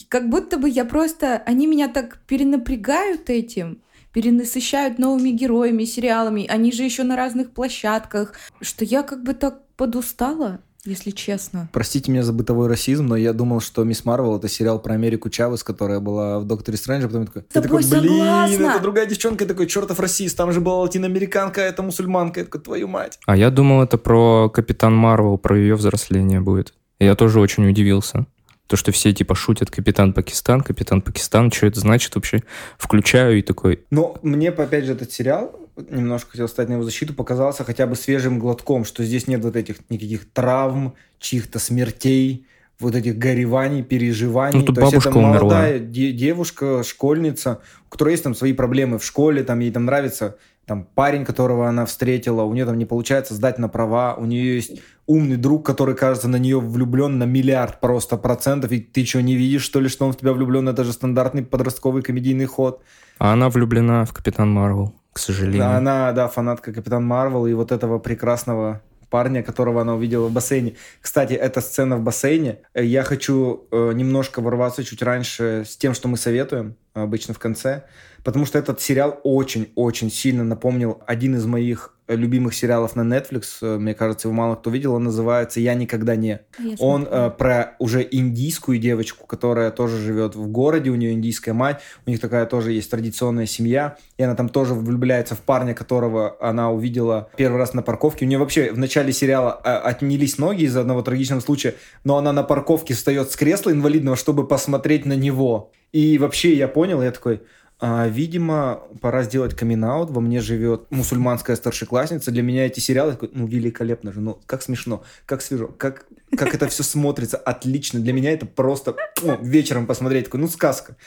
Как будто бы я просто... Они меня так перенапрягают этим, перенасыщают новыми героями, сериалами. Они же еще на разных площадках, что я как бы так подустала если честно. Простите меня за бытовой расизм, но я думал, что «Мисс Марвел» — это сериал про Америку Чавес, которая была в «Докторе Стрэндже», а потом я такой, я такой, блин, согласна. это другая девчонка, я такой, чертов расист, там же была латиноамериканка, а это мусульманка, я такой, твою мать. А я думал, это про Капитан Марвел, про ее взросление будет. Я тоже очень удивился. То, что все типа шутят Капитан Пакистан, Капитан Пакистан, что это значит вообще? Включаю и такой, Но мне, опять же, этот сериал, немножко хотел стать на его защиту, показался хотя бы свежим глотком, что здесь нет вот этих никаких травм, чьих-то смертей, вот этих гореваний, переживаний. Ну, тут То есть это бабушка умерла. молодая де- девушка, школьница, у которой есть там свои проблемы в школе, там ей там нравится там парень, которого она встретила, у нее там не получается сдать на права, у нее есть умный друг, который, кажется, на нее влюблен на миллиард просто процентов, и ты что, не видишь, что ли, что он в тебя влюблен? Это же стандартный подростковый комедийный ход. а она влюблена в Капитан Марвел, к сожалению. Да, она, да, фанатка Капитан Марвел и вот этого прекрасного парня, которого она увидела в бассейне. Кстати, эта сцена в бассейне, э, я хочу э, немножко ворваться чуть раньше с тем, что мы советуем, обычно в конце, потому что этот сериал очень-очень сильно напомнил один из моих э, любимых сериалов на Netflix, э, мне кажется, его мало кто видел, он называется «Я никогда не». Я Он э, про уже индийскую девочку, которая тоже живет в городе, у нее индийская мать, у них такая тоже есть традиционная семья, и она там тоже влюбляется в парня, которого она увидела первый раз на парковке. У нее вообще в начале сериала э, отнялись ноги из-за одного трагичного случая, но она на парковке встает с кресла инвалидного, чтобы посмотреть на него. И вообще я понял, я такой, а, видимо, пора сделать камин Во мне живет мусульманская старшеклассница. Для меня эти сериалы, ну, великолепно же. Ну, как смешно, как свежо, как, как это все смотрится. Отлично. Для меня это просто ну, вечером посмотреть. Такой, ну, сказка.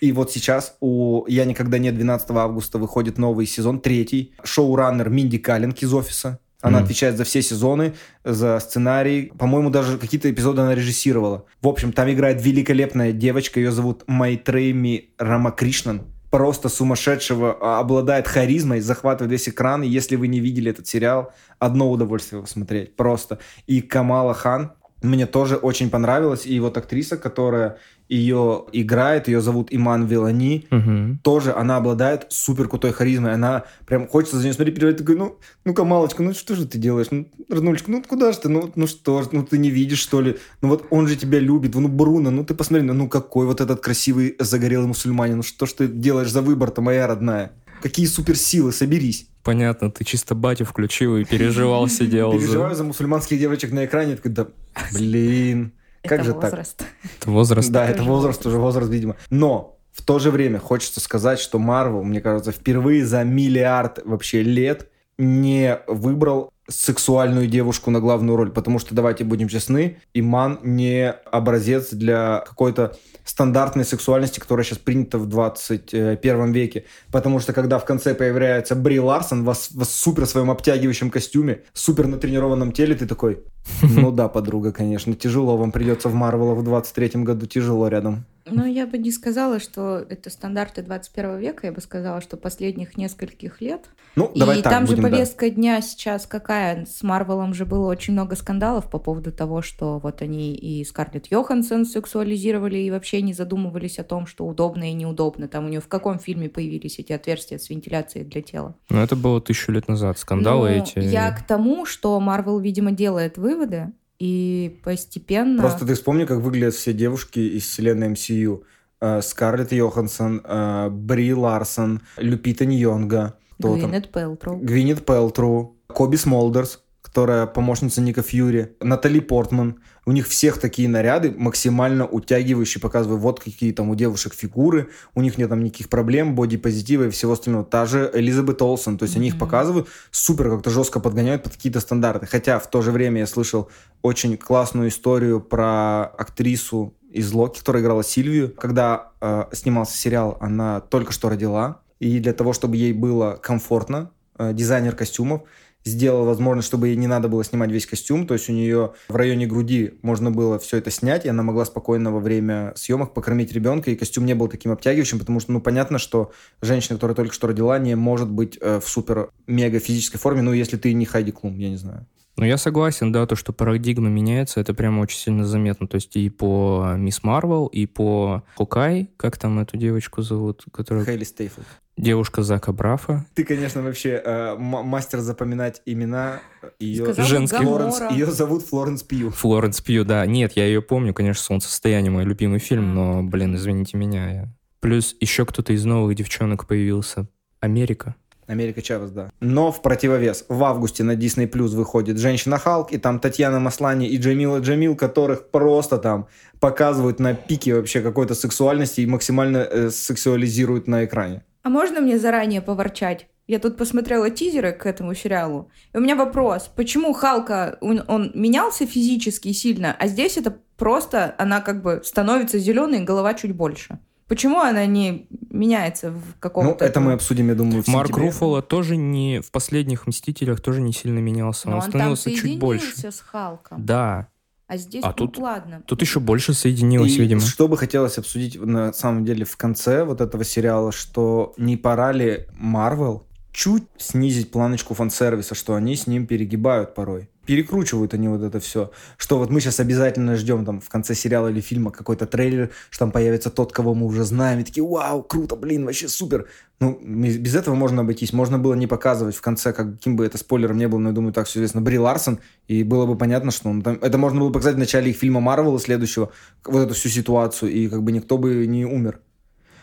И вот сейчас у «Я никогда не» 12 августа выходит новый сезон, третий. Шоураннер Минди Каллинг из офиса. Она Мгм. отвечает за все сезоны, за сценарий. По-моему, даже какие-то эпизоды она режиссировала. В общем, там играет великолепная девочка. Ее зовут Майтрейми Рамакришнан. Просто сумасшедшего, а, обладает харизмой, захватывает весь экран. И если вы не видели этот сериал, одно удовольствие его смотреть. Просто. И Камала Хан мне тоже очень понравилась. И вот актриса, которая ее играет, ее зовут Иман Вилани Мгм. тоже она обладает супер крутой харизмой. Она прям хочется за нее смотреть, переводить, такой, ну, ну, Камалочка, ну что же ты делаешь? Ну, Роднулечка, ну куда же ты? Ну, ну что ж, ну ты не видишь, что ли? Ну вот он же тебя любит, ну Бруно, ну ты посмотри, ну, ну какой вот этот красивый загорелый мусульманин, ну что ж ты делаешь за выбор-то, моя родная? Какие суперсилы, соберись. Понятно, ты чисто батю включил и переживал, сидел. Переживаю за мусульманских девочек на экране, такой, да, блин, как же так? возраст. Это возраст. Да, это возраст, уже возраст, видимо. Но в то же время хочется сказать, что Марвел, мне кажется, впервые за миллиард вообще лет не выбрал сексуальную девушку на главную роль, потому что, давайте будем честны, Иман не образец для какой-то стандартной сексуальности, которая сейчас принята в 21 веке. Потому что, когда в конце появляется Бри Ларсон в, в супер своем обтягивающем костюме, супер натренированном теле, ты такой, ну да, подруга, конечно, тяжело вам придется в Марвела в 23 году, тяжело рядом. Ну, я бы не сказала, что это стандарты 21 века, я бы сказала, что последних нескольких лет. Ну, И давай так там будем, же да. повестка дня сейчас какая? С Марвелом же было очень много скандалов по поводу того, что вот они и Скарлетт Йоханссон сексуализировали и вообще не задумывались о том, что удобно и неудобно. Там у нее в каком фильме появились эти отверстия с вентиляцией для тела? Но это было тысячу лет назад. Скандалы Ну, эти. Я к тому, что Марвел, видимо, делает выводы и постепенно... Просто ты вспомни, как выглядят все девушки из вселенной MCU. Э, Скарлетт Йоханссон, э, Бри Ларсон, Люпита Ньонга? Гвинет Пэлтроу. Гвинет Пелтру, Коби Смолдерс, которая помощница Ника Фьюри, Натали Портман. У них всех такие наряды, максимально утягивающие, показывая, вот какие там у девушек фигуры, у них нет там никаких проблем, бодипозитива и всего остального. Та же Элизабет Олсен, то есть mm-hmm. они их показывают, супер как-то жестко подгоняют под какие-то стандарты. Хотя в то же время я слышал очень классную историю про актрису из Локи, которая играла Сильвию. Когда э, снимался сериал, она только что родила, и для того, чтобы ей было комфортно, э, дизайнер костюмов сделал возможность, чтобы ей не надо было снимать весь костюм, то есть у нее в районе груди можно было все это снять, и она могла спокойно во время съемок покормить ребенка, и костюм не был таким обтягивающим, потому что, ну, понятно, что женщина, которая только что родила, не может быть э, в супер-мега физической форме, ну, если ты не Хайди Клум, я не знаю. Ну, я согласен, да, то, что парадигма меняется, это прямо очень сильно заметно. То есть и по Мисс Марвел, и по Хокай, как там эту девочку зовут? Которая... Хейли Стейфилд. Девушка Зака Брафа. Ты, конечно, вообще э, мастер запоминать имена. Ее Сказала Женский. Флоренс, ее зовут Флоренс Пью. Флоренс Пью, да. Нет, я ее помню, конечно, «Солнцестояние» мой любимый фильм, но, блин, извините меня. я- Плюс еще кто-то из новых девчонок появился. Америка. Америка Чавес, да. Но в противовес в августе на Disney Plus выходит Женщина Халк, и там Татьяна Маслани и Джамила Джамил, которых просто там показывают на пике вообще какой-то сексуальности и максимально э, сексуализируют на экране. А можно мне заранее поворчать? Я тут посмотрела тизеры к этому сериалу. И у меня вопрос. Почему Халка, он, он менялся физически сильно, а здесь это просто, она как бы становится зеленой, голова чуть больше? Почему она не меняется в Ну, каком-то... это мы обсудим, я думаю, в Марк сентябре. Руффало тоже не в последних «Мстителях» тоже не сильно менялся. Но Он он там становился чуть больше. с Халком. Да. А здесь, А ну тут- ладно. Тут еще больше соединилось, И видимо. что бы хотелось обсудить на самом деле в конце вот этого сериала, что не пора ли Марвел чуть снизить планочку фан-сервиса, что они с ним перегибают порой. Перекручивают они вот это все. Что вот мы сейчас обязательно ждем там в конце сериала или фильма какой-то трейлер, что там появится тот, кого мы уже знаем, и такие, вау, круто, блин, вообще супер. Ну, без этого можно обойтись. Можно было не показывать в конце, каким бы это спойлером не было, но я думаю, так все известно, Бри Ларсон, и было бы понятно, что он там... Это можно было показать в начале их фильма Марвела следующего, вот эту всю ситуацию, и как бы никто бы не умер.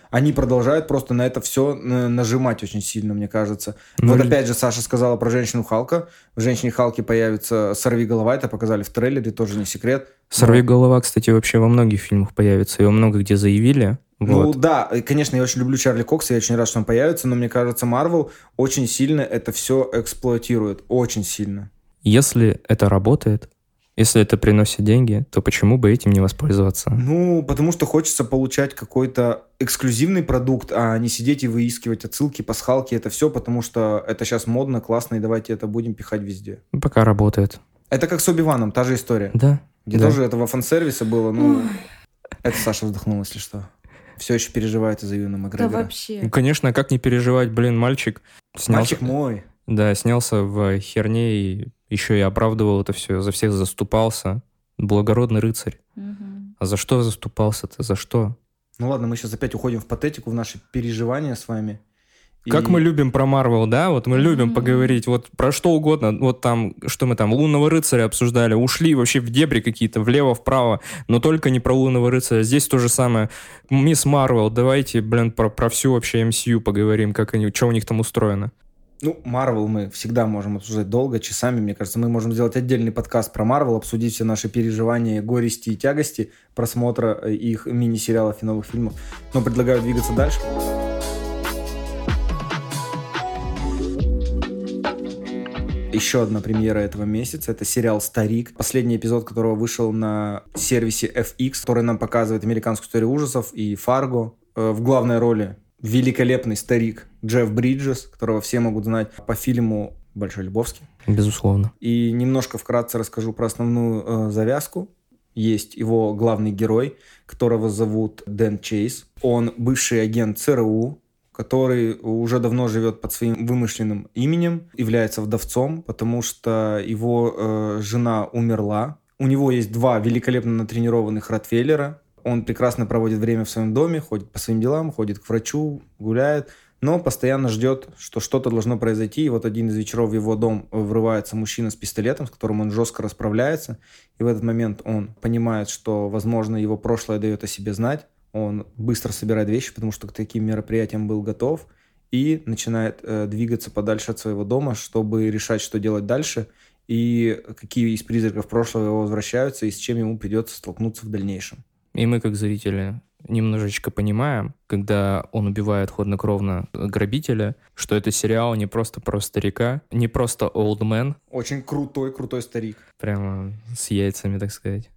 Они продолжают просто на это все нажимать очень сильно, мне кажется. Ну, вот опять же, Саша сказала про женщину Халка. В женщине Халке появится сорви голова, это показали в трейлере, тоже не секрет. Сорви голова, кстати, вообще во многих фильмах появится. Его много где заявили. Ну Вот. да, и, конечно, я очень люблю Чарли Кокса, я очень рад, что он появится, но мне кажется, Марвел очень сильно это все эксплуатирует. Очень сильно. Если это работает, если это приносит деньги, то почему бы этим не воспользоваться? Ну, потому что хочется получать какой-то эксклюзивный продукт, а не сидеть и выискивать отсылки, пасхалки, это все, потому что это сейчас модно, классно, и давайте это будем пихать везде. Ну, Пока работает. Это как с Оби-Ваном, та же история. Да. Где да. тоже этого фан-сервиса было, ну... Это Саша вздохнула, если что. Все еще переживает из-за Юна Да Макгрегора. Ну, вообще. конечно, как не переживать, блин, мальчик снялся, Мальчик мой. да, снялся в херне и еще и оправдывал это все, за всех заступался. Благородный рыцарь. Мгм. А за что заступался-то? За что? Ну ладно, мы сейчас опять уходим в патетику, в наши переживания с вами. Как И- мы любим про Марвел, да? Вот мы любим Мгм. поговорить вот про что угодно. Вот там, что мы там, Лунного рыцаря обсуждали, ушли вообще в дебри какие-то, влево-вправо, но только не про Лунного рыцаря. Здесь то же самое. Мисс Марвел, давайте, блин, про, про всю вообще MCU поговорим, как они, что у них там устроено. Ну, Марвел мы всегда можем обсуждать долго, часами, мне кажется. Мы можем сделать отдельный подкаст про Марвел, обсудить все наши переживания, горести и тягости просмотра э, их мини-сериалов и новых фильмов. Но предлагаю двигаться дальше. Еще одна премьера этого месяца – это сериал «Старик», последний эпизод которого вышел на сервисе FX, который нам показывает американскую историю ужасов и «Фарго». Э, В главной роли великолепный старик Джефф Бриджес, которого все могут знать по фильму «Большой Любовский». Безусловно. И немножко вкратце расскажу про основную э, завязку. Есть его главный герой, которого зовут Дэн Чейз. Он бывший агент ЦРУ, который уже давно живет под своим вымышленным именем, является вдовцом, потому что его э, жена умерла. У него есть два великолепно натренированных ротвейлера. Он прекрасно проводит время в своем доме, ходит по своим делам, ходит к врачу, гуляет, но постоянно ждет, что что-то должно произойти. И вот один из вечеров в его дом врывается мужчина с пистолетом, с которым он жестко расправляется. И в этот момент он понимает, что, возможно, его прошлое дает о себе знать. Он быстро собирает вещи, потому что к таким мероприятиям был готов. И начинает э, двигаться подальше от своего дома, чтобы решать, что делать дальше. и какие из призраков прошлого его возвращаются, и с чем ему придется столкнуться в дальнейшем. И мы, как зрители, немножечко понимаем, когда он убивает хладнокровно грабителя, что это сериал не просто про старика, не просто old man. Очень крутой, крутой старик. Прямо с яйцами, так сказать.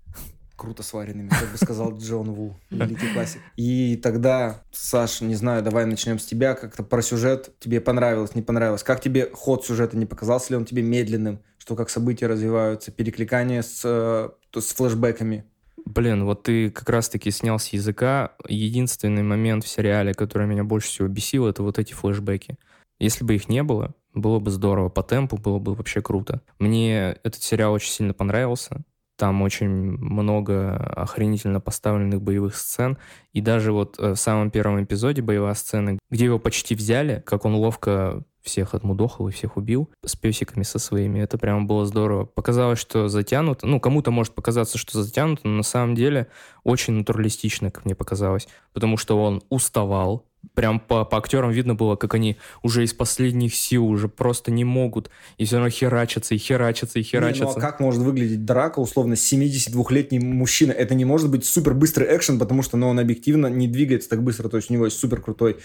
Круто сваренными, как бы сказал Джон Ву, великий классик. И тогда, Саш, не знаю, давай начнем с тебя. Как-то про сюжет тебе понравилось, не понравилось? Как тебе ход сюжета, не показался ли он тебе медленным? Что как события развиваются, перекликание с, э, с флешбеками? Блин, вот ты как раз-таки снял с языка. Единственный момент в сериале, который меня больше всего бесил, это вот эти флешбеки. Если бы их не было, было бы здорово. По темпу было бы вообще круто. Мне этот сериал очень сильно понравился. Там очень много охренительно поставленных боевых сцен. И даже вот э, в самом первом эпизоде боевая сцена, где его почти взяли, как он ловко всех отмудохал и всех убил с песиками со своими. Это прямо было здорово. Показалось, что затянуто. Ну, кому-то может показаться, что затянуто, но на самом деле очень натуралистично, как мне показалось. Потому что он уставал, прям по, по актерам видно было, как они уже из последних сил уже просто не могут, и все равно херачатся, и херачатся, и херачатся. Не, ну а как может выглядеть драка, условно, 72-летний мужчина? Это не может быть супер быстрый экшен, потому что ну, он объективно не двигается так быстро, то есть у него есть супер крутой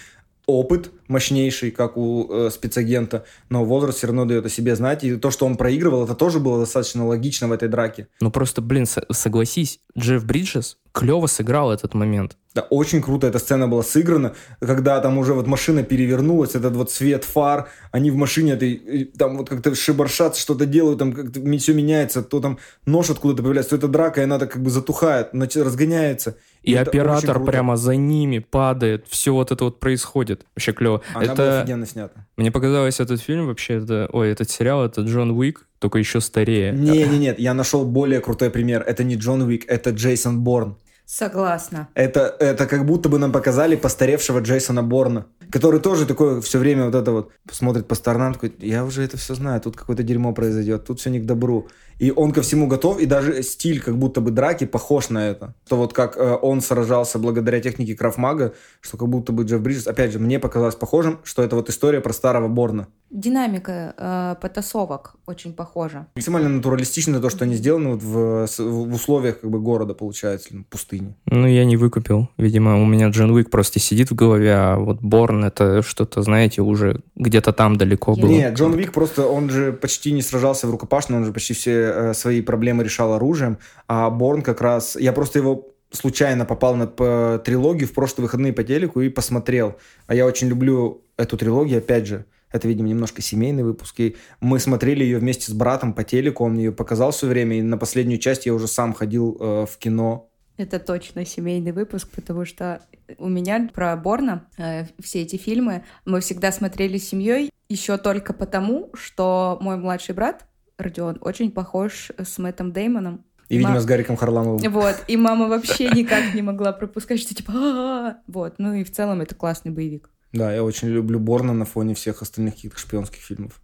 опыт мощнейший, как у э, спецагента, но возраст все равно дает о себе знать. И то, что он проигрывал, это тоже было достаточно логично в этой драке. Ну просто, блин, согласись, Джефф Бриджес клево сыграл этот момент. Да, очень круто эта сцена была сыграна, когда там уже вот машина перевернулась, этот вот свет фар, они в машине этой, там вот как-то шибаршат, что-то делают, там как-то все меняется, то там нож откуда-то появляется, то это драка, и она так как бы затухает, разгоняется. И, и оператор прямо за ними падает, все вот это вот происходит. Вообще клево. Она это... была офигенно снята. Мне показалось, этот фильм вообще, это... ой, этот сериал, это Джон Уик, только еще старее. Не-не-нет, нет, я нашел более крутой пример. Это не Джон Уик, это Джейсон Борн. Согласна. Это, это как будто бы нам показали постаревшего Джейсона Борна, который тоже такой все время вот это вот смотрит по сторонам, такой, я уже это все знаю, тут какое-то дерьмо произойдет, тут все не к добру. И он ко всему готов, и даже стиль как будто бы драки похож на это. То вот как э, он сражался благодаря технике Крафмага, что как будто бы Джефф Бриджес, опять же, мне показалось похожим, что это вот история про старого Борна. Динамика э, потасовок очень похожа. Максимально натуралистично то, что они сделаны вот в, в условиях как бы города, получается, пустыни. Ну, я не выкупил. Видимо, у меня Джон Уик просто сидит в голове, а вот Борн это что-то, знаете, уже где-то там далеко было. Нет, Джон Уик просто, он же почти не сражался в рукопашном, он же почти все э, свои проблемы решал оружием, а Борн как раз... Я просто его случайно попал на по, трилогию в прошлые выходные по телеку и посмотрел. А я очень люблю эту трилогию, опять же. Это, видимо, немножко семейный выпуск. И мы смотрели ее вместе с братом по телеку, он ее показал все время, и на последнюю часть я уже сам ходил э, в кино. Это точно семейный выпуск, потому что у меня про Борна э, все эти фильмы мы всегда смотрели с семьей еще только потому, что мой младший брат Родион очень похож с Мэттом Деймоном. И, видимо, Мам... с Гариком Харламовым. Вот, и мама вообще никак не могла пропускать, что типа... Вот, ну и в целом это классный боевик. Да, я очень люблю Борна на фоне всех остальных каких-то шпионских фильмов.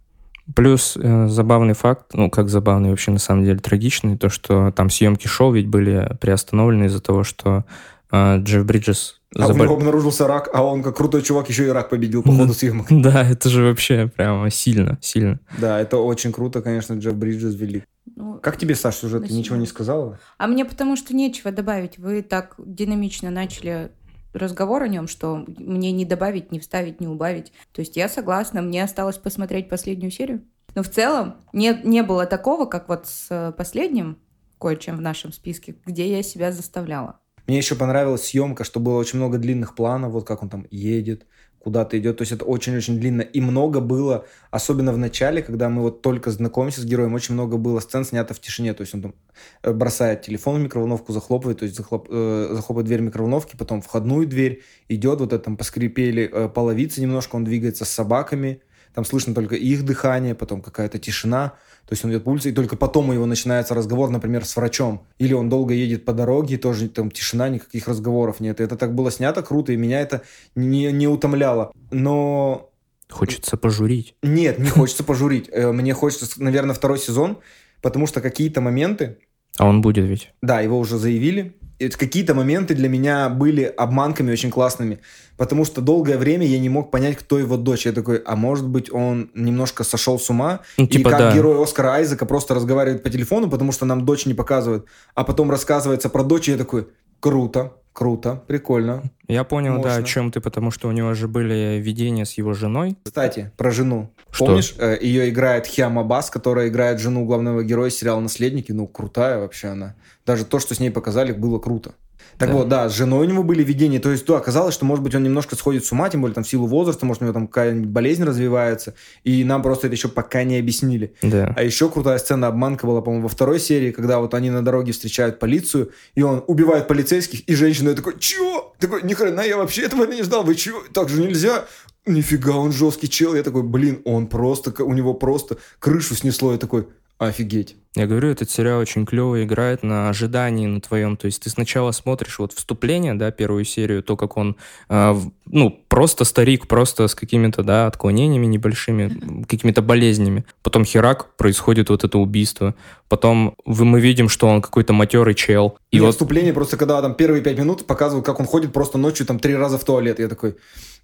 Плюс э, забавный факт, ну как забавный, вообще на самом деле трагичный, то, что там съемки шоу ведь были приостановлены из-за того, что э, Джефф Бриджес... А забол... у него обнаружился рак, а он как крутой чувак еще и рак победил по ходу съемок. Да, это же вообще прямо сильно, сильно. Да, это очень круто, конечно, Джефф Бриджес велик. Ну, как тебе, Саш, уже ты ничего не сказала? А мне потому что нечего добавить. Вы так динамично начали разговор о нем, что мне не добавить, не вставить, не убавить. То есть я согласна, мне осталось посмотреть последнюю серию. Но в целом не, не было такого, как вот с последним кое-чем в нашем списке, где я себя заставляла. Мне еще понравилась съемка, что было очень много длинных планов, вот как он там едет, куда-то идет. То есть это очень-очень длинно. И много было, особенно в начале, когда мы вот только знакомимся с героем, очень много было сцен снято в тишине. То есть он там э, бросает телефон в микроволновку, захлопывает, то есть захлоп, э, захлопывает дверь микроволновки, потом входную дверь, идет, вот это там поскрипели э, половицы немножко, он двигается с собаками, там слышно только их дыхание, потом какая-то тишина. То есть он идет по улице, и только потом у него начинается разговор, например, с врачом. Или он долго едет по дороге, тоже там тишина, никаких разговоров нет. И это так было снято круто, и меня это не, не утомляло. Но... Хочется пожурить. Нет, не хочется пожурить. Э, мне хочется, наверное, второй сезон, потому что какие-то моменты... А он будет ведь? Да, его уже заявили. Какие-то моменты для меня были обманками очень классными, потому что долгое время я не мог понять, кто его дочь. Я такой, а может быть он немножко сошел с ума, Ну, типа, и как да. герой Оскара Айзека просто разговаривает по телефону, потому что нам дочь не показывают, а потом рассказывается про дочь, и я такой, круто, круто, прикольно. Я понял, да, о Мощно. чем ты, потому что у него же были видения с его женой. Кстати, про жену. Что? Помнишь, э, ее играет Хиама Бас, которая играет жену главного героя сериала «Наследники». Ну, крутая вообще она. Даже то, что с ней показали, было круто. Так Да. вот, да, с женой у него были видения. То есть, да, оказалось, что, может быть, он немножко сходит с ума, тем более там в силу возраста, может, у него там какая-нибудь болезнь развивается. И нам просто это еще пока не объяснили. Да. А еще крутая сцена обманка была, по-моему, во второй серии, когда вот они на дороге встречают полицию, и он убивает полицейских, и женщина такой, чё? Такой, ни хрена, я вообще этого не ждал, вы чё? Так же нельзя. Нифига, он жесткий чел. Я такой, блин, он просто, у него просто крышу снесло. Я такой, офигеть. Я говорю, этот сериал очень клево играет на ожидании на твоем. То есть ты сначала смотришь вот вступление, да, первую серию, то, как он, э, ну, просто старик, просто с какими-то, да, отклонениями небольшими, какими-то болезнями. Потом херак, происходит вот это убийство. Потом вы- мы видим, что он какой-то матерый чел. И И вот вступление просто, когда там первые пять минут показывают, как он ходит просто ночью там три раза в туалет. Я такой,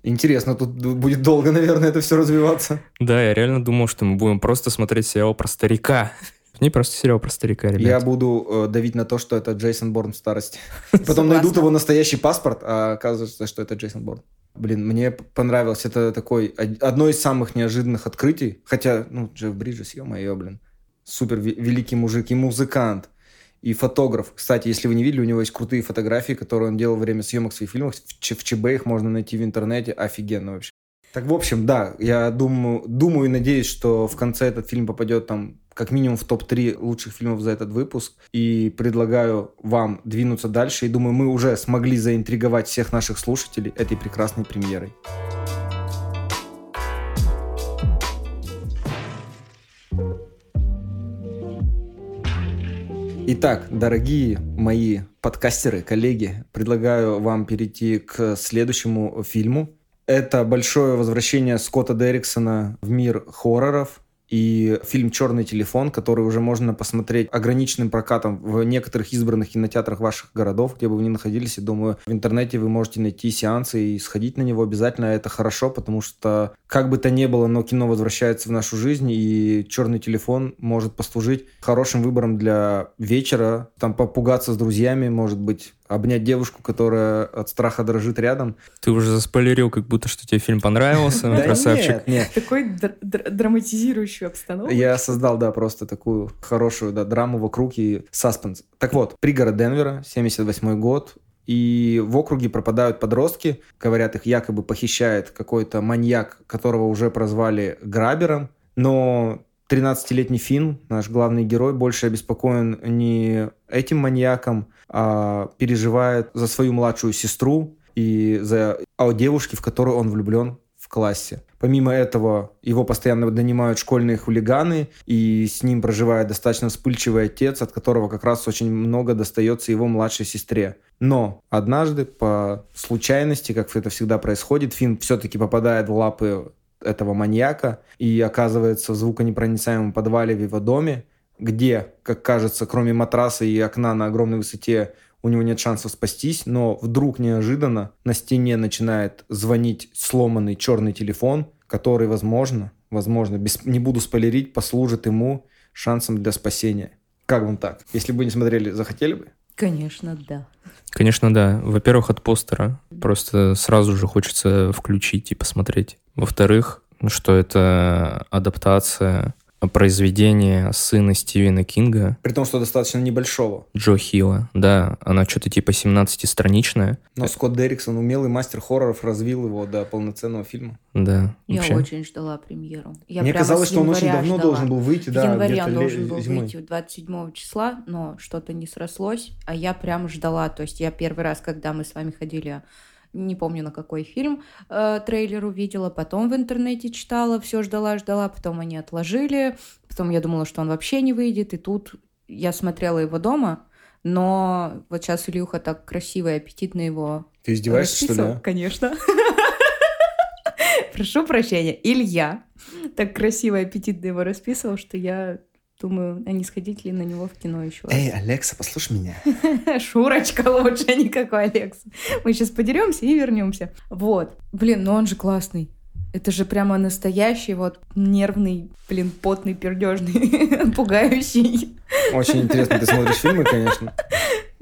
интересно, тут будет долго, наверное, это все развиваться. Да, я реально думал, что мы будем просто смотреть сериал про старика. Не просто сериал про старика, ребят. Я буду э, давить на то, что это Джейсон Борн в старости. Потом найдут его настоящий паспорт, а оказывается, что это Джейсон Борн. Блин, мне понравилось. Это такой од- одно из самых неожиданных открытий. Хотя, ну, Джефф Бриджес, ё-моё, блин. Супер ве- великий мужик и музыкант, и фотограф. Кстати, если вы не видели, у него есть крутые фотографии, которые он делал во время съемок своих фильмов. В, ЧБ их можно найти в интернете. Офигенно вообще. Так, в общем, да, я думаю, думаю и надеюсь, что в конце этот фильм попадет там как минимум в топ-3 лучших фильмов за этот выпуск. И предлагаю вам двинуться дальше. И думаю, мы уже смогли заинтриговать всех наших слушателей этой прекрасной премьерой. Итак, дорогие мои подкастеры, коллеги, предлагаю вам перейти к следующему фильму. Это большое возвращение Скотта Дерриксона в мир хорроров и фильм «Черный телефон», который уже можно посмотреть ограниченным прокатом в некоторых избранных кинотеатрах ваших городов, где бы вы ни находились. И думаю, в интернете вы можете найти сеансы и сходить на него обязательно. Это хорошо, потому что как бы то ни было, но кино возвращается в нашу жизнь, и «Черный телефон» может послужить хорошим выбором для вечера, там попугаться с друзьями, может быть, обнять девушку, которая от страха дрожит рядом. Ты уже заспойлерил, как будто что тебе фильм понравился, Да красавчик. нет, нет. Такой др- др- драматизирующую обстановку. Я создал, да, просто такую хорошую, да, драму вокруг и саспенс. Так вот, пригород Денвера, 78 год, и в округе пропадают подростки, говорят, их якобы похищает какой-то маньяк, которого уже прозвали грабером, но 13-летний Финн, наш главный герой, больше обеспокоен не этим маньяком, а переживает за свою младшую сестру и за о девушке, в которую он влюблен в классе. Помимо этого, его постоянно донимают школьные хулиганы, и с ним проживает достаточно вспыльчивый отец, от которого как раз очень много достается его младшей сестре. Но однажды, по случайности, как это всегда происходит, Финн все-таки попадает в лапы этого маньяка и оказывается в звуконепроницаемом подвале в его доме, где, как кажется, кроме матраса и окна на огромной высоте, у него нет шансов спастись, но вдруг неожиданно на стене начинает звонить сломанный черный телефон, который, возможно, возможно, без, не буду спойлерить, послужит ему шансом для спасения. Как вам так? Если бы не смотрели, захотели бы? Конечно, да. Конечно, да. Во-первых, от постера. Просто сразу же хочется включить и посмотреть. Во-вторых, что это адаптация произведения сына Стивена Кинга, При том, что достаточно небольшого. Джо Хилла. Да, она что-то типа 17-страничная. Но Скотт Дерриксон, умелый мастер хорроров, развил его до полноценного фильма. Да, Я вообще. очень ждала премьеру. Я Мне казалось, что он очень января давно ждала. должен был выйти, В да, январе где-то он должен был зимой. выйти 27 числа, но что-то не срослось, а я прям ждала. То есть я первый раз, когда мы с вами ходили, не помню на какой фильм, э, трейлер увидела, потом в интернете читала, все ждала, ждала, потом они отложили, потом я думала, что он вообще не выйдет, и тут я смотрела его дома, но вот сейчас Илюха так красиво и аппетитно его Ты издеваешься, что ли? а? Конечно. Прошу прощения. Илья так красиво и аппетитно его расписывал, что я Думаю, а не сходить ли на него в кино еще раз. Эй, Алекса, послушай меня. Шурочка лучше, а никакой Алекса. Мы сейчас подеремся и вернемся. Вот. Блин, ну он же классный. Это же прямо настоящий вот нервный, блин, потный, пердежный, пугающий. Очень интересно, ты смотришь фильмы, конечно.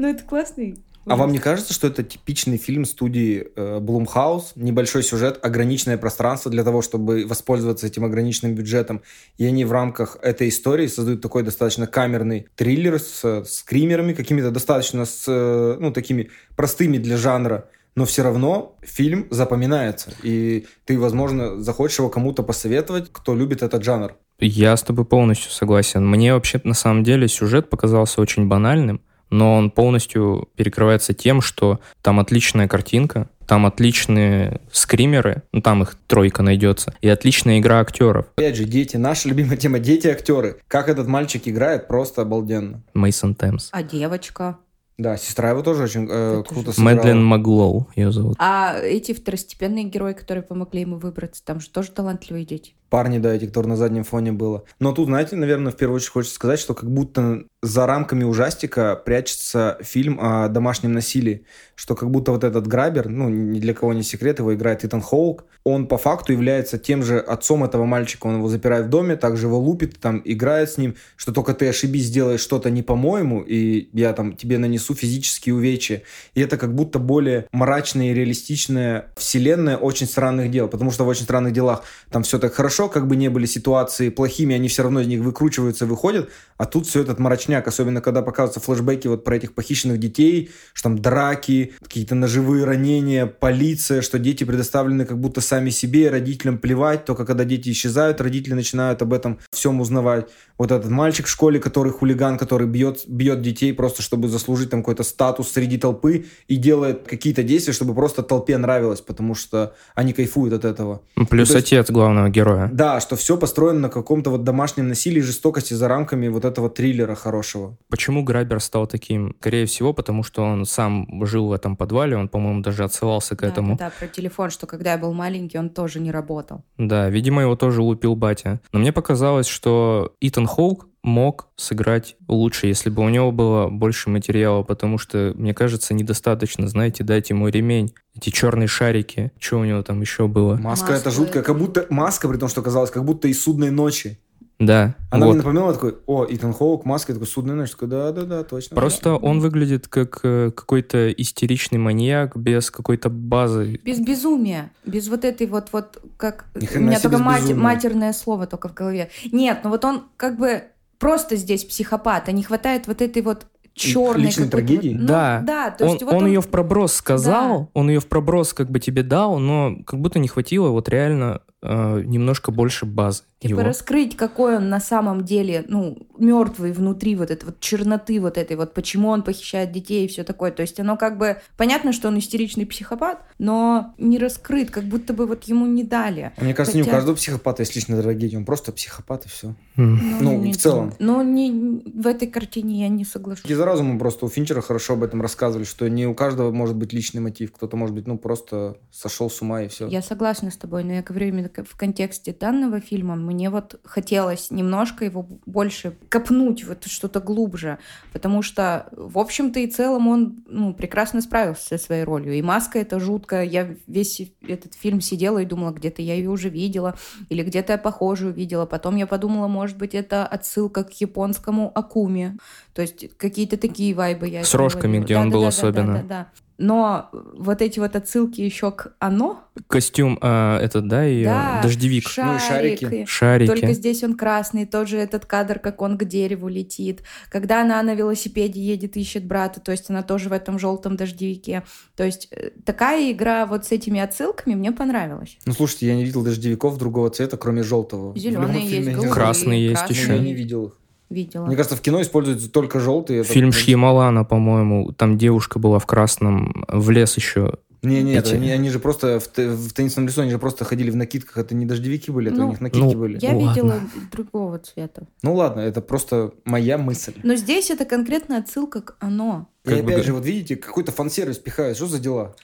Ну, это классный. А вам не кажется, что это типичный фильм студии э, Blumhouse? Небольшой сюжет, ограниченное пространство для того, чтобы воспользоваться этим ограниченным бюджетом. И они в рамках этой истории создают такой достаточно камерный триллер с скримерами, какими-то достаточно с, э, ну, такими простыми для жанра но все равно фильм запоминается, и ты, возможно, захочешь его кому-то посоветовать, кто любит этот жанр. Я с тобой полностью согласен. Мне вообще на самом деле сюжет показался очень банальным, но он полностью перекрывается тем, что там отличная картинка, там отличные скримеры, ну там их тройка найдется, и отличная игра актеров. Опять же, дети, наша любимая тема, дети-актеры. Как этот мальчик играет, просто обалденно. Мейсон Темс. А девочка? Да, сестра его тоже очень э, круто сыграла. Мэдлин Маглоу ее зовут. А эти второстепенные герои, которые помогли ему выбраться, там же тоже талантливые дети парни, да, эти, которые на заднем фоне было. Но тут, знаете, наверное, в первую очередь хочется сказать, что как будто за рамками ужастика прячется фильм о домашнем насилии, что как будто вот этот грабер, ну, ни для кого не секрет, его играет Итан Хоук, он по факту является тем же отцом этого мальчика, он его запирает в доме, также его лупит, там, играет с ним, что только ты ошибись, сделаешь что-то не по-моему, и я там тебе нанесу физические увечья. И это как будто более мрачная и реалистичная вселенная очень странных дел, потому что в очень странных делах там все так хорошо, хорошо, как бы не были ситуации плохими, они все равно из них выкручиваются, выходят, а тут все этот мрачняк, особенно когда показываются флешбеки вот про этих похищенных детей, что там драки, какие-то ножевые ранения, полиция, что дети предоставлены как будто сами себе, родителям плевать, только когда дети исчезают, родители начинают об этом всем узнавать. Вот этот мальчик в школе, который хулиган, который бьет, бьет детей просто, чтобы заслужить там какой-то статус среди толпы и делает какие-то действия, чтобы просто толпе нравилось, потому что они кайфуют от этого. Плюс ну, отец есть, главного героя. Да, что все построено на каком-то вот домашнем насилии, жестокости за рамками вот этого триллера хорошего. Почему Грабер стал таким? Скорее всего, потому что он сам жил в этом подвале, он, по-моему, даже отсылался к да, этому. Да, про телефон, что когда я был маленький, он тоже не работал. Да, видимо, его тоже лупил батя. Но мне показалось, что Итан Хоук мог сыграть лучше, если бы у него было больше материала, потому что, мне кажется, недостаточно, знаете, дать ему ремень, эти черные шарики, что у него там еще было. Маска, маска это жуткая, как будто маска, при том, что казалось, как будто из судной ночи. Да. Она вот. мне напоминала такой, о, Итан Хоук, маска, такой судная ночь. Такой, да-да-да, точно. Просто да. он выглядит как э, какой-то истеричный маньяк без какой-то базы. Без безумия. Без вот этой вот, вот как... У меня только мать, матерное слово только в голове. Нет, ну вот он как бы просто здесь психопат, а не хватает вот этой вот черной личной трагедии. Ну, да, да. То он, есть вот он, он ее в проброс сказал, да. он ее в проброс как бы тебе дал, но как будто не хватило вот реально э, немножко больше базы. Типа его. раскрыть, какой он на самом деле, ну, мертвый внутри вот этой вот черноты вот этой вот, почему он похищает детей и все такое. То есть оно как бы, понятно, что он истеричный психопат, но не раскрыт, как будто бы вот ему не дали. А мне кажется, Хотя... не у каждого психопата есть личная трагедия, он просто психопат и все. Mm. Ну, ну не, в целом. Но не, в этой картине я не соглашусь. Разумом просто у Финчера хорошо об этом рассказывали, что не у каждого может быть личный мотив, кто-то может быть, ну, просто сошел с ума и все. Я согласна с тобой, но я говорю именно в контексте данного фильма, мне вот хотелось немножко его больше копнуть, вот что-то глубже, потому что, в общем-то и целом, он ну, прекрасно справился со своей ролью. И «Маска» — это жутко. Я весь этот фильм сидела и думала, где-то я ее уже видела, или где-то я похожую видела. Потом я подумала, может быть, это отсылка к японскому Акуме. То есть какие-то такие вайбы я С рожками, где да, он да, был да, особенно. Да, да, да но вот эти вот отсылки еще к оно. Костюм а, этот, да, и да, дождевик. Шарик, ну и шарики. Шарики. Только здесь он красный, тот же этот кадр, как он к дереву летит. Когда она на велосипеде едет, ищет брата, то есть она тоже в этом желтом дождевике. То есть э, такая игра вот с этими отсылками мне понравилась. Ну, слушайте, я не видел дождевиков другого цвета, кроме желтого. Зеленые есть, голубые, красные есть еще. Я не видел их видела. Мне кажется, в кино используются только желтые. Фильм это... Шьямалана, по-моему, там девушка была в красном, в лес еще. Не, нет, Эти... они, они же просто в, в теннисном лесу, они же просто ходили в накидках, это не дождевики были, это ну, у них накидки ну, были. Я ну, видела ладно. другого цвета. Ну ладно, это просто моя мысль. Но здесь это конкретно отсылка к оно. И как опять бы... же, вот видите, какой-то фан-сервис пихает, что за дела?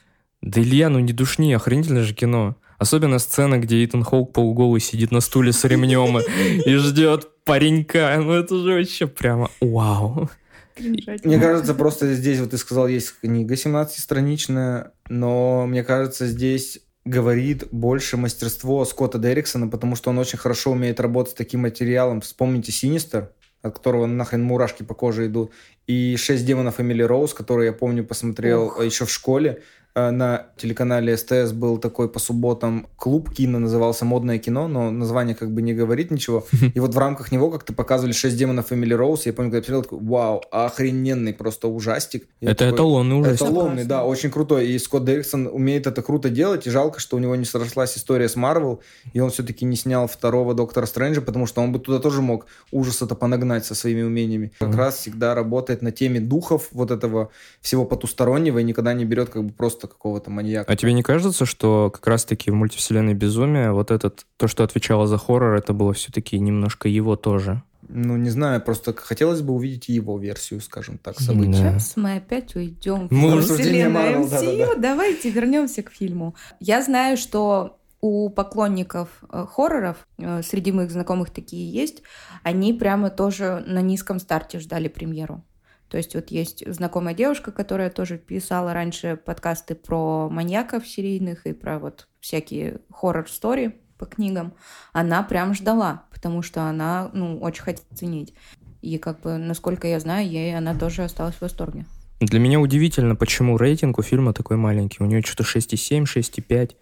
Да Илья, ну не душни, охренительное же кино. Особенно сцена, где Итан Хоук полуголый сидит на стуле с ремнем и ждет паренька. Ну это же вообще прямо вау. Мне кажется, просто здесь, вот ты сказал, есть книга 17-страничная, но мне кажется, здесь говорит больше мастерство Скотта Дерриксона, потому что он очень хорошо умеет работать с таким материалом. Вспомните «Синистер», от которого нахрен мурашки по коже идут, и «Шесть демонов Эмили Роуз», который я помню посмотрел Ох. еще в школе. Э, на телеканале СТС был такой по субботам клуб кино, назывался «Модное кино», но название как бы не говорит ничего. И вот в рамках него как-то показывали «Шесть демонов Эмили Роуз». Я помню, когда я посмотрел, такой, вау, охрененный просто ужастик. Я это такой, эталонный ужастик. Эталонный, да, очень крутой. И Скотт Дерриксон умеет это круто делать, и жалко, что у него не срослась история с Марвел, и он все-таки не снял второго Доктора Стрэнджа, потому что он бы туда тоже мог ужаса-то понагнать со своими умениями. Как раз всегда работает на теме духов вот этого всего потустороннего и никогда не берет как бы просто какого-то маньяка. А тебе не кажется, что как раз-таки в мультивселенной безумия вот этот, то, что отвечало за хоррор, это было все-таки немножко его тоже? Ну, не знаю, просто хотелось бы увидеть его версию, скажем так, событий. Да. Сейчас мы опять уйдем в вселенную MCU. Да, да, да. Давайте вернемся к фильму. Я знаю, что у поклонников э, хорроров, э, среди моих знакомых такие есть, они прямо тоже на низком старте ждали премьеру. То есть вот есть знакомая девушка, которая тоже писала раньше подкасты про маньяков серийных и про вот всякие хоррор-стори по книгам. Она прям ждала, потому что она, ну, очень хотела ценить. И как бы, насколько я знаю, ей она тоже осталась в восторге. Для меня удивительно, почему рейтинг у фильма такой маленький. У нее что-то 6,7, 6,5.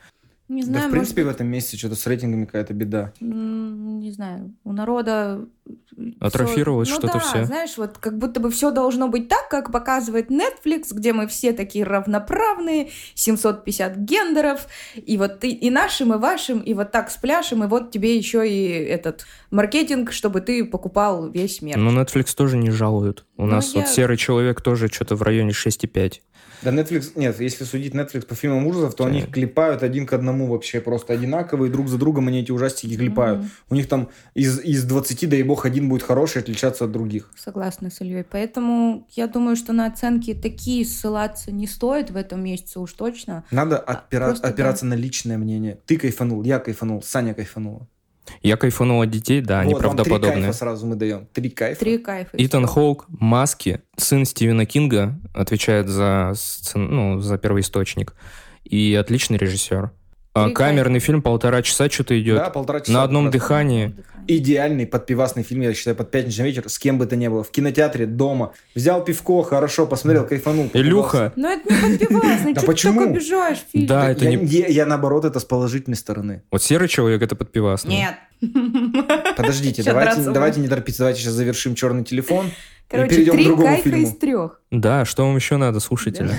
Не знаю, да, в принципе, может... в этом месяце что-то с рейтингами какая-то беда. Не знаю. У народа... Атрофировалось ну, что-то да, все. знаешь, вот как будто бы все должно быть так, как показывает Netflix, где мы все такие равноправные, 750 гендеров, и вот ты, и нашим, и вашим, и вот так спляшем, и вот тебе еще и этот маркетинг, чтобы ты покупал весь мир. Ну, Netflix тоже не жалуют. У ну, нас я... вот серый человек тоже что-то в районе 6,5. Да, Netflix, нет, если судить Netflix по фильмам ужасов, то они их клепают один к одному вообще, просто одинаковые, друг за другом они эти ужастики клепают. У них там из, из 20, дай бог, один будет хороший, отличаться от других. Согласна с Ильей. Поэтому я думаю, что на оценки такие ссылаться не стоит в этом месяце уж точно. Надо отпира- Просто, опираться да. на личное мнение. Ты кайфанул, я кайфанул, Саня кайфанула. Я кайфанул от детей, да, вот, они правдоподобные. три кайфа сразу мы даем. Три кайфа. Три кайфа. Итан Хоук, Маски, сын Стивена Кинга, отвечает за, ну, за первоисточник. И отличный режиссер. А камерный фильм полтора часа что-то идет. Да, полтора часа. На одном дыхании. Идеальный подпивасный фильм, я считаю, под пятничный вечер, с кем бы то ни было. В кинотеатре, дома. Взял пивко, хорошо, посмотрел, кайфанул. Илюха. Но это не подпивасный, да почему? ты так обижаешь фильм? Да, это я, не... я, я, наоборот, это с положительной стороны. Вот серый человек это подпивасный. Нет. Подождите, давайте, давайте не торопиться, давайте сейчас завершим черный телефон. Короче, и перейдем три к другому кайфа фильму. из трех. Да, что вам еще надо, слушатели?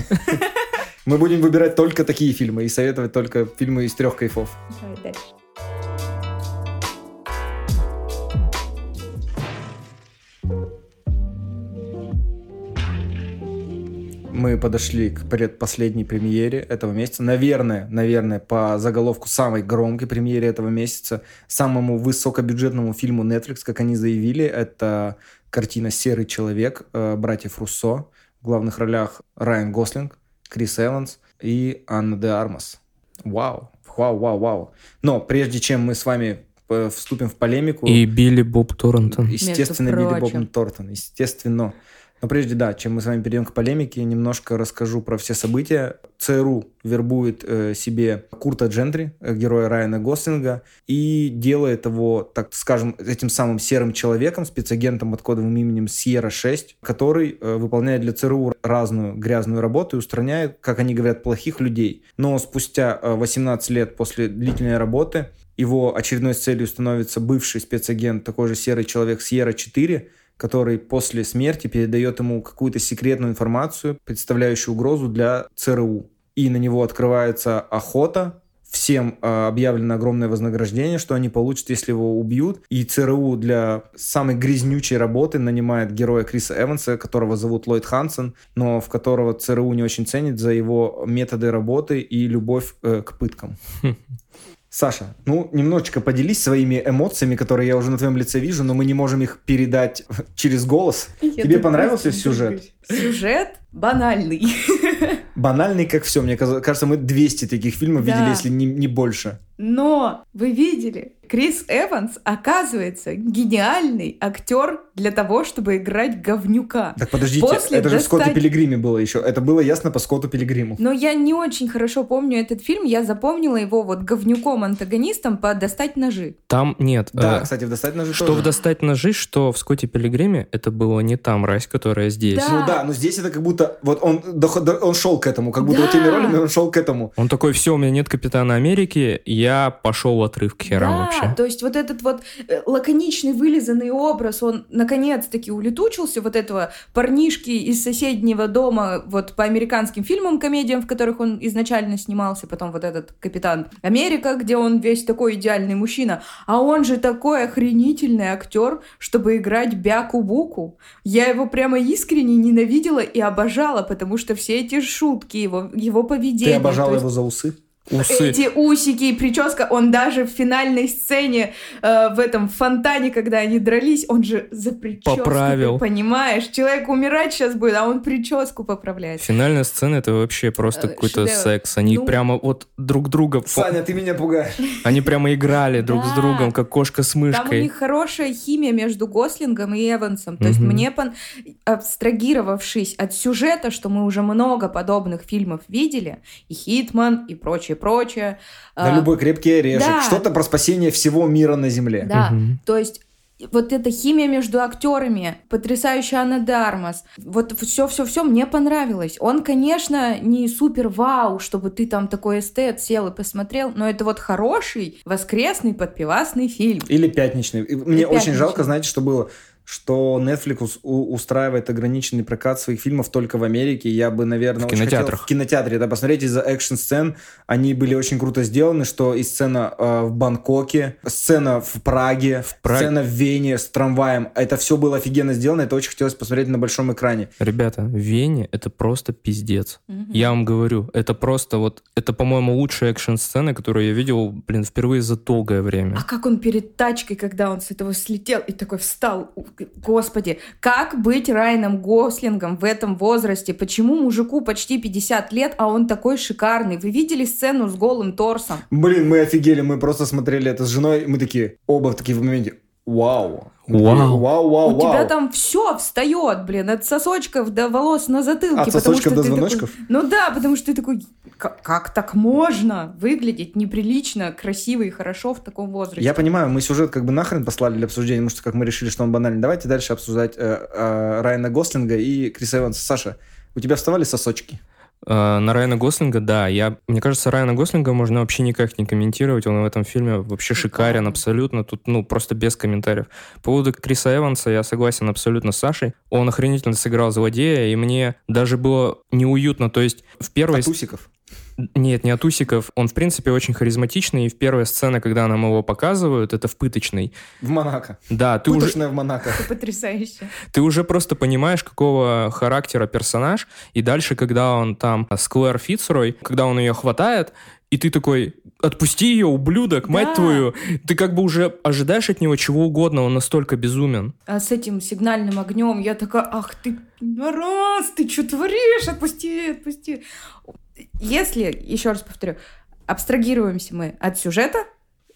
Мы будем выбирать только такие фильмы и советовать только фильмы из трех кайфов. Давай дальше. мы подошли к предпоследней премьере этого месяца. Наверное, наверное, по заголовку самой громкой премьере этого месяца, самому высокобюджетному фильму Netflix, как они заявили, это картина «Серый человек» э, братьев Руссо. В главных ролях Райан Гослинг, Крис Эванс и Анна де Армас. Вау, вау, вау, вау. Но прежде чем мы с вами э, вступим в полемику... И Билли Боб Торнтон. Естественно, Билли Боб Торнтон, естественно. Но прежде, да, чем мы с вами перейдем к полемике, немножко расскажу про все события. ЦРУ вербует э, себе Курта Джентри, э, героя Райана Гослинга, и делает его, так скажем, этим самым серым человеком, спецагентом под кодовым именем Сьерра-6, который э, выполняет для ЦРУ разную грязную работу и устраняет, как они говорят, плохих людей. Но спустя э, 18 лет после длительной работы его очередной целью становится бывший спецагент, такой же серый человек Сьерра-4, который после смерти передает ему какую-то секретную информацию, представляющую угрозу для ЦРУ. И на него открывается охота, всем э, объявлено огромное вознаграждение, что они получат, если его убьют. И ЦРУ для самой грязнючей работы нанимает героя Криса Эванса, которого зовут Ллойд Хансен, но в которого ЦРУ не очень ценит за его методы работы и любовь э, к пыткам. Саша, ну, немножечко поделись своими эмоциями, которые я уже на твоем лице вижу, но мы не можем их передать через голос. Я Тебе понравился сюжет? Сюжет банальный. Банальный, как все. Мне кажется, мы 200 таких фильмов Да. видели, если не, не больше. Но вы видели, Крис Эванс оказывается гениальный актер для того, чтобы играть говнюка. Так подождите, После это же в Скотте достать- Пилигриме было еще. Это было ясно по Скотту Пилигриму. Но я не очень хорошо помню этот фильм. Я запомнила его вот говнюком-антагонистом по «Достать ножи». Там нет. Да, э, кстати, в «Достать ножи» Что тоже. в «Достать ножи», что в «Скотте Пилигриме», это было не та мразь, которая здесь. Да. Ну да, но здесь это как будто... Вот он, он шел к этому, как будто Да. вот теми ролями он шел к этому. Он такой, все, у меня нет Капитана Америки, я пошел в отрыв к херам да, вообще. то есть вот этот вот э, лаконичный вылизанный образ, он наконец-таки улетучился, вот этого парнишки из соседнего дома, вот по американским фильмам, комедиям, в которых он изначально снимался, потом вот этот Капитан Америка, где он весь такой идеальный мужчина, а он же такой охренительный актер, чтобы играть Бяку-Буку. Я его прямо искренне ненавидела и обожала, потому что все эти шутки, его, его Ты поведение... обожал то есть его за усы? Усы. эти усики и прическа, он даже в финальной сцене э, в этом фонтане, когда они дрались, он же за прическу, Поправил. ты понимаешь? Человек умирать сейчас будет, а он прическу поправляет. Финальная сцена это вообще просто Э, какой-то шедевр. секс. Они Ну- прямо вот друг друга... Саня, ты меня пугаешь. Они прямо играли друг с другом, как кошка с Там у мышкой. них хорошая химия между Гослингом и Эвансом. То есть мне, абстрагировавшись от сюжета, что мы уже много подобных фильмов видели, и Хитман, и прочее-прочее. Да, а, любой крепкий орешек. да. Что-то про спасение всего мира на земле. Да, Мгм. то есть вот эта химия между актерами, потрясающая Анна Дармас, вот все-все-все мне понравилось. Он, конечно, не супер вау, чтобы ты там такой эстет сел и посмотрел, но это вот хороший воскресный подпивасный фильм. Или пятничный. Мне очень пятничный. жалко, знаете, что было? Что Netflix устраивает ограниченный прокат своих фильмов только в Америке. Я бы, наверное, В очень хотел кинотеатрах. в кинотеатре да, посмотреть из-за экшн-сцен. Они были очень круто сделаны, что и сцена э, в Бангкоке, сцена в Праге, В Праге. сцена в Вене с трамваем. Это все было офигенно сделано. Это очень хотелось посмотреть на большом экране. Ребята, в Вене это просто пиздец. Мгм. Я вам говорю, это просто вот, это, по-моему, лучшая экшн-сцена, которую я видел, блин, впервые за долгое время. А как он перед тачкой, когда он с этого слетел и такой встал? Господи, как быть Райаном Гослингом в этом возрасте? Почему мужику почти 50 лет, а он такой шикарный? Вы видели сцену с голым торсом? Блин, мы офигели. Мы просто смотрели это с женой. Мы такие, оба в такие в моменте. Вау. Вау. Вау, вау, У тебя там все встает, блин, от сосочков до волос на затылке. От потому сосочков что до ты такой- звоночков? Ну да, потому что ты такой, как, как так можно выглядеть неприлично, красиво и хорошо в таком возрасте? Я понимаю, мы сюжет как бы нахрен послали для обсуждения, потому что как мы решили, что он банальный. Давайте дальше обсуждать э, э, Райана Гослинга и Криса Эванса. Саша, у тебя вставали сосочки? Э, На Райана Гослинга, да. Я, мне кажется, Райана Гослинга можно вообще никак не комментировать. Он в этом фильме вообще шикарен абсолютно. Тут, ну, просто без комментариев. По поводу Криса Эванса я согласен абсолютно с Сашей. Он охренительно сыграл злодея, и мне даже было неуютно. То есть в первой... От усиков? Нет, не от Усиков. Он, в принципе, очень харизматичный, и в первой сцене, когда нам его показывают, это в пыточной. В Монако. Да, ты уже, Пыточная в Монако. Это потрясающе. ты уже просто понимаешь, какого характера персонаж, и дальше, когда он там с Клэр Фицрой, когда он ее хватает, и ты такой, отпусти ее, ублюдок, мать Да. твою. Ты как бы уже ожидаешь от него чего угодно, он настолько безумен. А с этим сигнальным огнем я такая, ах ты, раз, ты что творишь? Отпусти, отпусти. Если, еще раз повторю, абстрагируемся мы от сюжета,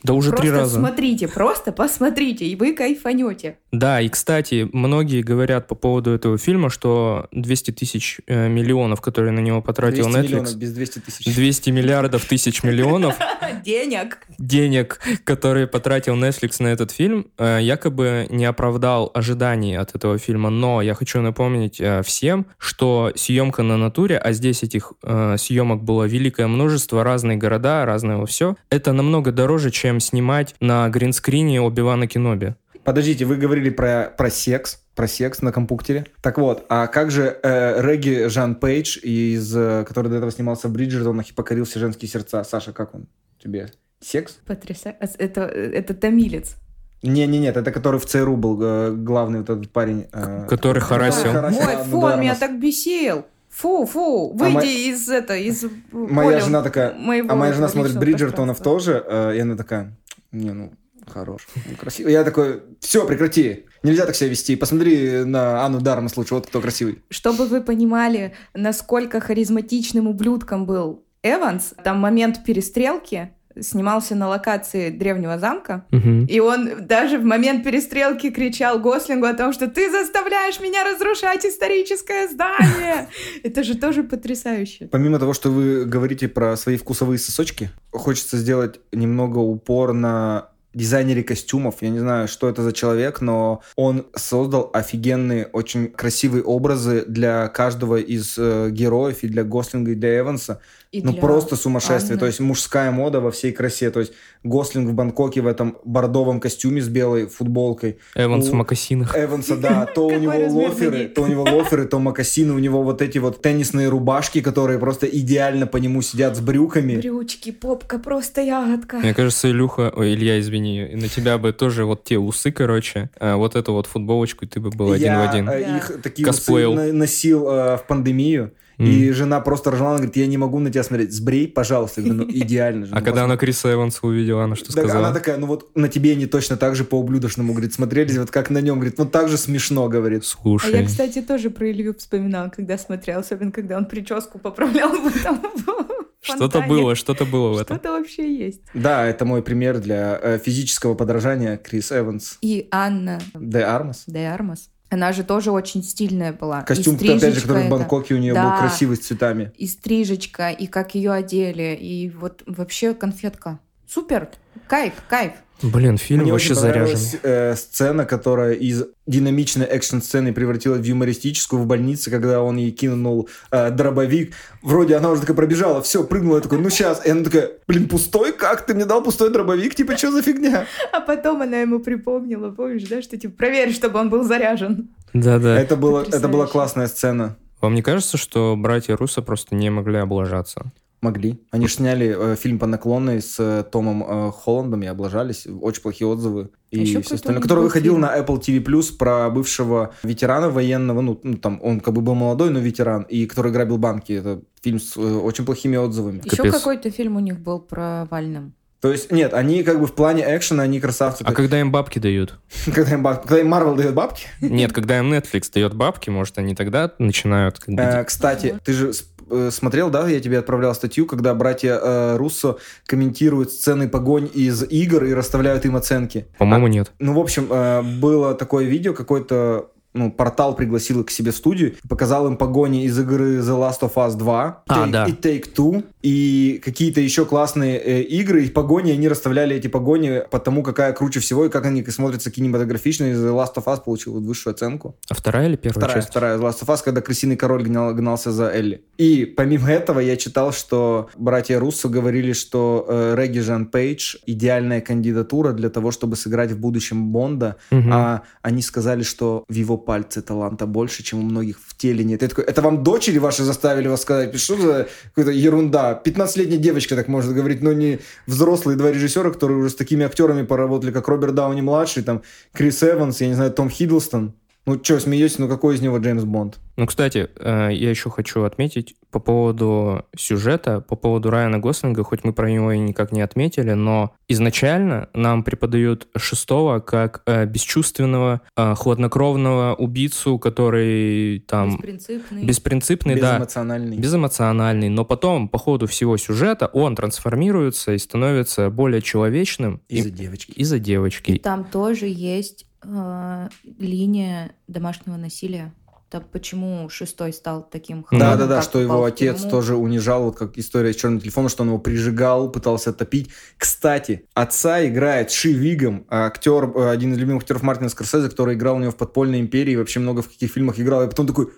Да уже просто три раза. смотрите, просто посмотрите, и вы кайфанете. Да, и, кстати, многие говорят по поводу этого фильма, что 200 тысяч э, миллионов, которые на него потратил 200 Netflix, миллионов без 200 тысяч. 200 миллиардов тысяч миллионов Денег. денег, которые потратил Netflix на этот фильм, э, якобы не оправдал ожиданий от этого фильма. Но я хочу напомнить э, всем, что съемка на натуре, а здесь этих э, съемок было великое множество, разные города, разное все, это намного дороже, чем снимать на гринскрине Оби-Вана Кеноби. Подождите, вы говорили про, про секс, про секс на компьютере. Так вот, а как же э, Регги Жан Пейдж, из, э, который до этого снимался в Бриджертонах и покорил все женские сердца? Саша, как он тебе? Секс? Потрясающе. Это, это томилец. Не-не-нет, это который в ЦРУ был э, главный вот этот парень. э, Который харасил. харасил Мой Анну фу, он меня так бесил. Фу, фу, А выйди мо- из это, из Моя поля жена такая, а моя жена смотрит Бриджертонов тоже, э, и она такая, не, ну, Хорош. Ну, красиво. Я такой, все, прекрати. Нельзя так себя вести. Посмотри на Анну Дармас лучше, вот кто красивый. Чтобы вы понимали, насколько харизматичным ублюдком был Эванс, там момент перестрелки, снимался на локации древнего замка, Мгм. и он даже в момент перестрелки кричал Гослингу о том, что ты заставляешь меня разрушать историческое здание. Это же тоже потрясающе. Помимо того, что вы говорите про свои вкусовые сосочки, хочется сделать немного упор на дизайнере костюмов. Я не знаю, что это за человек, но он создал офигенные, очень красивые образы для каждого из э, героев, и для Гослинга, и для Эванса. И ну для просто сумасшествие. Анны. То есть мужская мода во всей красе. То есть Гослинг в Бангкоке в этом бордовом костюме с белой футболкой. Эванс У в мокасинах. Эванса, да, то у него лоферы, то у него лоферы, то мокасины, у него вот эти вот теннисные рубашки, которые просто идеально по нему сидят с брюками. Брючки, попка, просто ягодка. Мне кажется, Илюха, ой, Илья, извини, на тебя бы тоже вот те усы, короче, а вот эту вот футболочку, и ты бы был один Я в один. э, Да. их такие усы носил э, в пандемию, и жена просто ржала, она говорит, я не могу на тебя смотреть, сбрей, пожалуйста. Я говорю, ну идеально же. А ну, когда она возможно». Криса Эванса увидела, она что сказала? она такая, ну вот на тебе они точно так же по-ублюдочному, говорит, смотрелись, вот как на нем, говорит, ну так же смешно, говорит. А Слушай, я, кстати, тоже про Илью вспоминала, когда смотрела, особенно когда он прическу поправлял что-то было, что-то было в этом. Что-то вообще есть. Да, это мой пример для э, физического подражания Крис Эванс. И Анна Де Армас. де Армас, она же тоже очень стильная была. И Костюм, опять же, который в эта. Бангкоке у нее был Да. красивый с цветами. И стрижечка, и как ее одели, и вот вообще конфетка. Супер, кайф, кайф. Блин, фильм Мне вообще очень понравилась заряженный. э, сцена, которая из динамичной экшн-сцены превратилась в юмористическую в больнице, когда он ей кинул э, дробовик. Вроде она уже такая пробежала, все, прыгнула, я такой, ну сейчас. И она такая, блин, пустой? Как ты мне дал пустой дробовик? Типа, что за фигня? А потом она ему припомнила, помнишь, да, что типа проверь, чтобы он был заряжен. Да-да. Это, было, это была классная сцена. Вам не кажется, что братья Руссо просто не могли облажаться? Могли. Они ж сняли э, фильм по наклонной с э, Томом э, Холландом и облажались. Очень плохие отзывы. И А Еще все остальное. Который выходил фильм. на Apple TV Plus про бывшего ветерана военного. Ну, ну, там он как бы был молодой, но ветеран. И который грабил банки. Это фильм с э, очень плохими отзывами. Еще Капец. какой-то фильм у них был про Вальным. То есть, нет, они как бы в плане экшена, они красавцы. А когда им бабки дают? когда, им баб- когда им Marvel дает бабки. Нет, когда им Netflix дает бабки, может, они тогда начинают как бы... Э, кстати, ты же э, смотрел, да, я тебе отправлял статью, когда братья э, Руссо комментируют сцены погонь из игр и расставляют им оценки. По-моему, нет. Ну, в общем, э, было такое видео, какой-то ну, портал пригласил их к себе в студию, показал им погони из игры The Last of Us 2 А, Take- да. и Take-Two, и какие-то еще классные э, игры, и погони, они расставляли эти погони по тому, какая круче всего, и как они смотрятся кинематографично, и The Last of Us получил вот высшую оценку. А вторая или первая Вторая, часть? вторая The Last of Us, когда крысиный король гнал- гнался за Элли. И помимо этого я читал, что братья Руссо говорили, что э, Регги Жан Пейдж идеальная кандидатура для того, чтобы сыграть в будущем Бонда, Мгм. а они сказали, что в его пальце таланта больше, чем у многих в теле нет. Я такой, это вам дочери ваши заставили вас сказать? Что за какая-то ерунда? 15-летняя девочка так может говорить, но не взрослые два режиссера, которые уже с такими актерами поработали, как Роберт Дауни-младший, там, Крис Эванс, я не знаю, Том Хиддлстон. Ну, что, смеетесь, ну какой из него Джеймс Бонд? Ну, кстати, э, я еще хочу отметить по поводу сюжета, по поводу Райана Гослинга, хоть мы про него и никак не отметили, но изначально нам преподают шестого как э, бесчувственного, э, хладнокровного убийцу, который там Беспринципный. беспринципный, да, Безэмоциональный. безэмоциональный, но потом, по ходу всего сюжета, он трансформируется и становится более человечным и- Из-за девочки. из-за девочки. Там тоже есть э, линия домашнего насилия. Так почему шестой стал таким Да, Да, да, что его отец тюрьму. тоже унижал, вот как история с черным телефоном, что он его прижигал, пытался топить. Кстати, отца играет Ши Вигом, актер, э, один из любимых актеров Мартина Скорсезе, который играл у него в «Подпольной империи», вообще много в каких фильмах играл. И потом такой,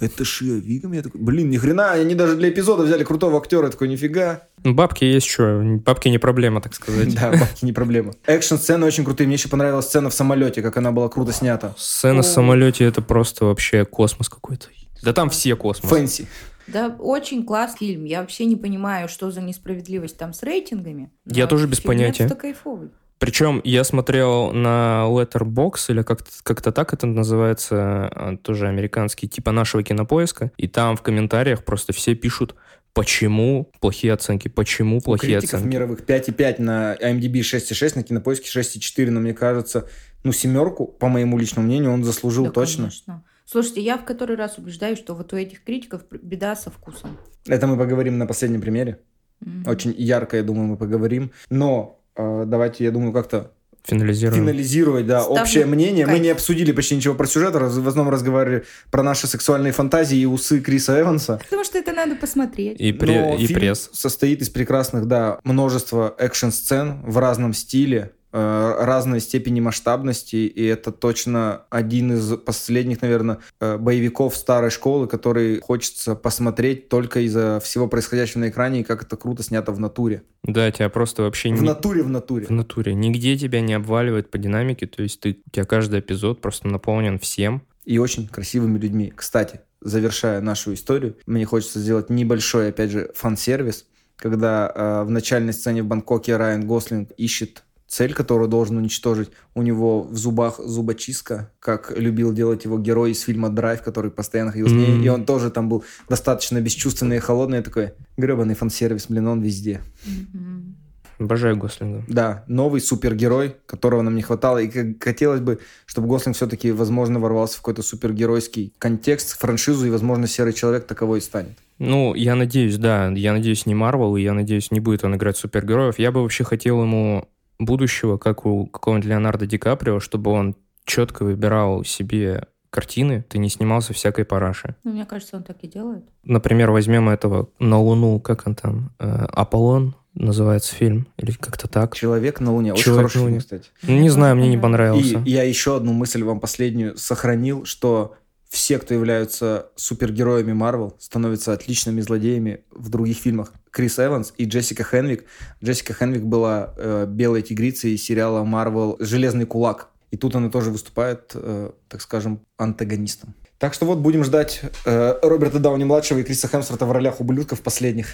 это Ши Вигом? Я такой, блин, ни хрена, они даже для эпизода взяли крутого актера. Я такой, нифига. Ну, Бабки есть что, бабки не проблема, так сказать. Да, бабки не проблема. Экшн-сцены очень крутые. Мне еще понравилась сцена в самолете, как она была круто снята. Сцена в самолете это просто вообще космос какой-то. Да там все космос. Фэнси. Да, очень классный фильм. Я вообще не понимаю, что за несправедливость там с рейтингами. Я тоже без понятия. фильмец-то кайфовый. Причем я смотрел на Letterbox, или как-то как так это называется, а, тоже американский, типа нашего кинопоиска, и там в комментариях просто все пишут Почему плохие оценки? Почему плохие У критиков оценки? мировых 5,5 на IMDb 6,6, на Кинопоиске 6,4, но мне кажется, ну, семерку, по моему личному мнению, он заслужил Да, точно. конечно. Слушайте, я в который раз убеждаюсь, что вот у этих критиков беда со вкусом. Это мы поговорим на последнем примере. Мгм. Очень ярко, я думаю, мы поговорим. Но давайте, я думаю, как-то Финализируем. финализировать, да, Ставлю общее мнение. Мы кайф. не обсудили почти ничего про сюжет, раз- в основном разговаривали про наши сексуальные фантазии и усы Криса Эванса. Потому что это надо посмотреть. И, пре- Но и фильм пресс. состоит из прекрасных, да, множества экшн-сцен в разном стиле, э, разной степени масштабности, и это точно один из последних, наверное, э, боевиков старой школы, который хочется посмотреть только из-за всего происходящего на экране и как это круто снято в натуре. Да, тебя просто вообще В не... натуре, в натуре. В натуре. Нигде тебя не обваливает по динамике, то есть ты, у тебя каждый эпизод просто наполнен всем. и очень красивыми людьми. Кстати, завершая нашу историю, мне хочется сделать небольшой, опять же, фан-сервис, когда э, в начальной сцене в Бангкоке Райан Гослинг ищет цель, которую должен уничтожить. У него в зубах зубочистка, как любил делать его герой из фильма «Драйв», который постоянно ходил с ней, Мгм. и он тоже там был достаточно бесчувственный и холодный. Я такой, гребаный фан-сервис, блин, он везде. Мгм. Обожаю Гослинга. Да, новый супергерой, которого нам не хватало. И как- хотелось бы, чтобы Гослинг все-таки, возможно, ворвался в какой-то супергеройский контекст, франшизу, и, возможно, Серый Человек таковой и станет. Ну, я надеюсь, да, я надеюсь, не Марвел, и я надеюсь, не будет он играть супергероев. Я бы вообще хотел ему будущего, как у какого-нибудь Леонардо Ди Каприо, чтобы он четко выбирал себе картины, ты не снимался всякой параши. Ну, мне кажется, он так и делает. Например, возьмем этого на Луну, как он там, э, Аполлон называется фильм, или как-то так. Человек на Луне. Очень Человек хороший на фильм, Луне. кстати. Ну, не знаю, мне не И понравился. я еще одну мысль вам последнюю сохранил, что все, кто являются супергероями Марвел, становятся отличными злодеями в других фильмах. Крис Эванс и Джессика Хенвик. Джессика Хенвик была э, белой тигрицей из сериала Марвел «Железный кулак». И тут она тоже выступает, э, так скажем, антагонистом. Так что вот будем ждать э, Роберта Дауни-младшего и Криса Хемсворта в ролях ублюдков последних.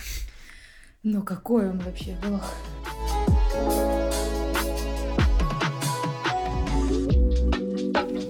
Ну, какой он вообще был?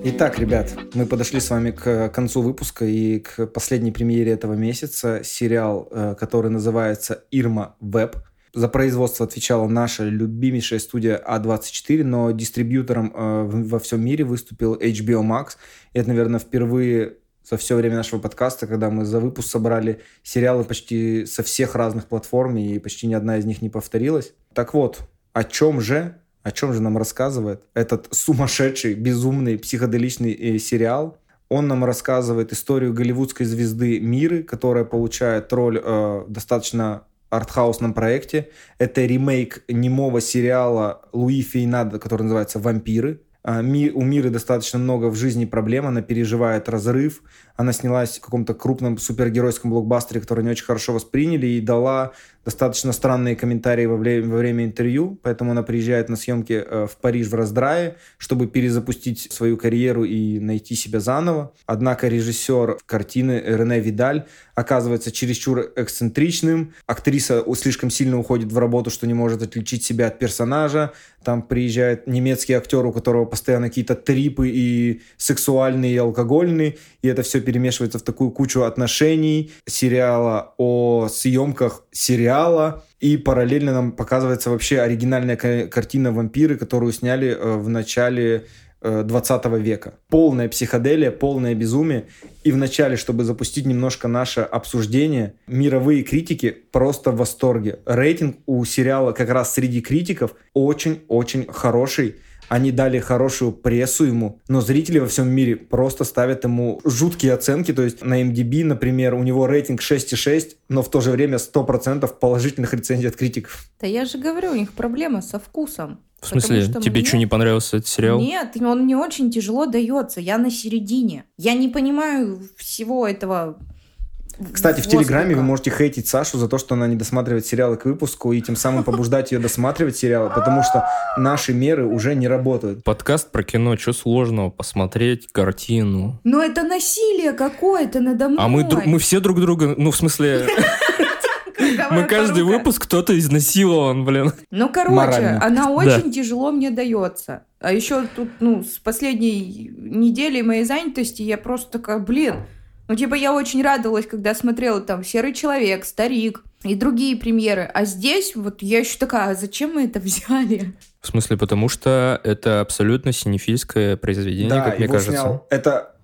Итак, ребят, мы подошли с вами к концу выпуска и к последней премьере этого месяца. Сериал, э, который называется «Ирма Веб». За производство отвечала наша любимейшая студия А24, но дистрибьютором э, во всем мире выступил HBO Max. И это, наверное, впервые за все время нашего подкаста, когда мы за выпуск собрали сериалы почти со всех разных платформ, и почти ни одна из них не повторилась. Так вот, о чем же, о чем же нам рассказывает этот сумасшедший, безумный, психоделичный э, сериал? Он нам рассказывает историю голливудской звезды Миры, которая получает роль э, достаточно артхаусном проекте. Это ремейк немого сериала Луи Фейнада, который называется «Вампиры». А, У Миры достаточно много в жизни проблем, она переживает разрыв, она снялась в каком-то крупном супергеройском блокбастере, который не очень хорошо восприняли, и дала достаточно странные комментарии во время, во время интервью, поэтому она приезжает на съемки э, в Париж в раздрае, чтобы перезапустить свою карьеру и найти себя заново. Однако режиссер картины Рене Видаль оказывается чересчур эксцентричным, актриса слишком сильно уходит в работу, что не может отличить себя от персонажа, там приезжает немецкий актер, у которого постоянно какие-то трипы и сексуальные, и алкогольные, и это все перемешивается в такую кучу отношений, сериала о съемках сериала, и параллельно нам показывается вообще оригинальная ка- картина «Вампиры», которую сняли э, в начале 20 века. Полная психоделия, полное безумие. И вначале, чтобы запустить немножко наше обсуждение, мировые критики просто в восторге. Рейтинг у сериала как раз среди критиков очень-очень хороший. Они дали хорошую прессу ему, но зрители во всем мире просто ставят ему жуткие оценки. То есть на MDB, например, у него рейтинг 6,6, но в то же время 100% положительных рецензий от критиков. Да я же говорю, у них проблема со вкусом. В смысле, что тебе мне- что, не понравился этот сериал? Нет, он мне очень тяжело дается. Я на середине. Я не понимаю всего этого. Кстати, в воздуха. Телеграме вы можете хейтить Сашу за то, что она не досматривает сериалы к выпуску и тем самым побуждать ее досматривать сериалы, потому что наши меры уже не работают. Подкаст про кино, что сложного? Посмотреть картину. Но это насилие какое-то надо мной. А мы, дру- мы все друг друга, ну, в смысле, мы каждый порука. выпуск кто-то изнасилован, блин. Ну, короче, Морально. она очень тяжело мне дается. А еще тут, ну, с последней недели моей занятости я просто такая, блин, Ну, типа, я очень радовалась, когда смотрела там «Серый человек», «Старик» и другие премьеры. А здесь вот я еще такая, а зачем мы это взяли? В смысле, потому что это абсолютно синефильское произведение, Да, как мне кажется. снял- Это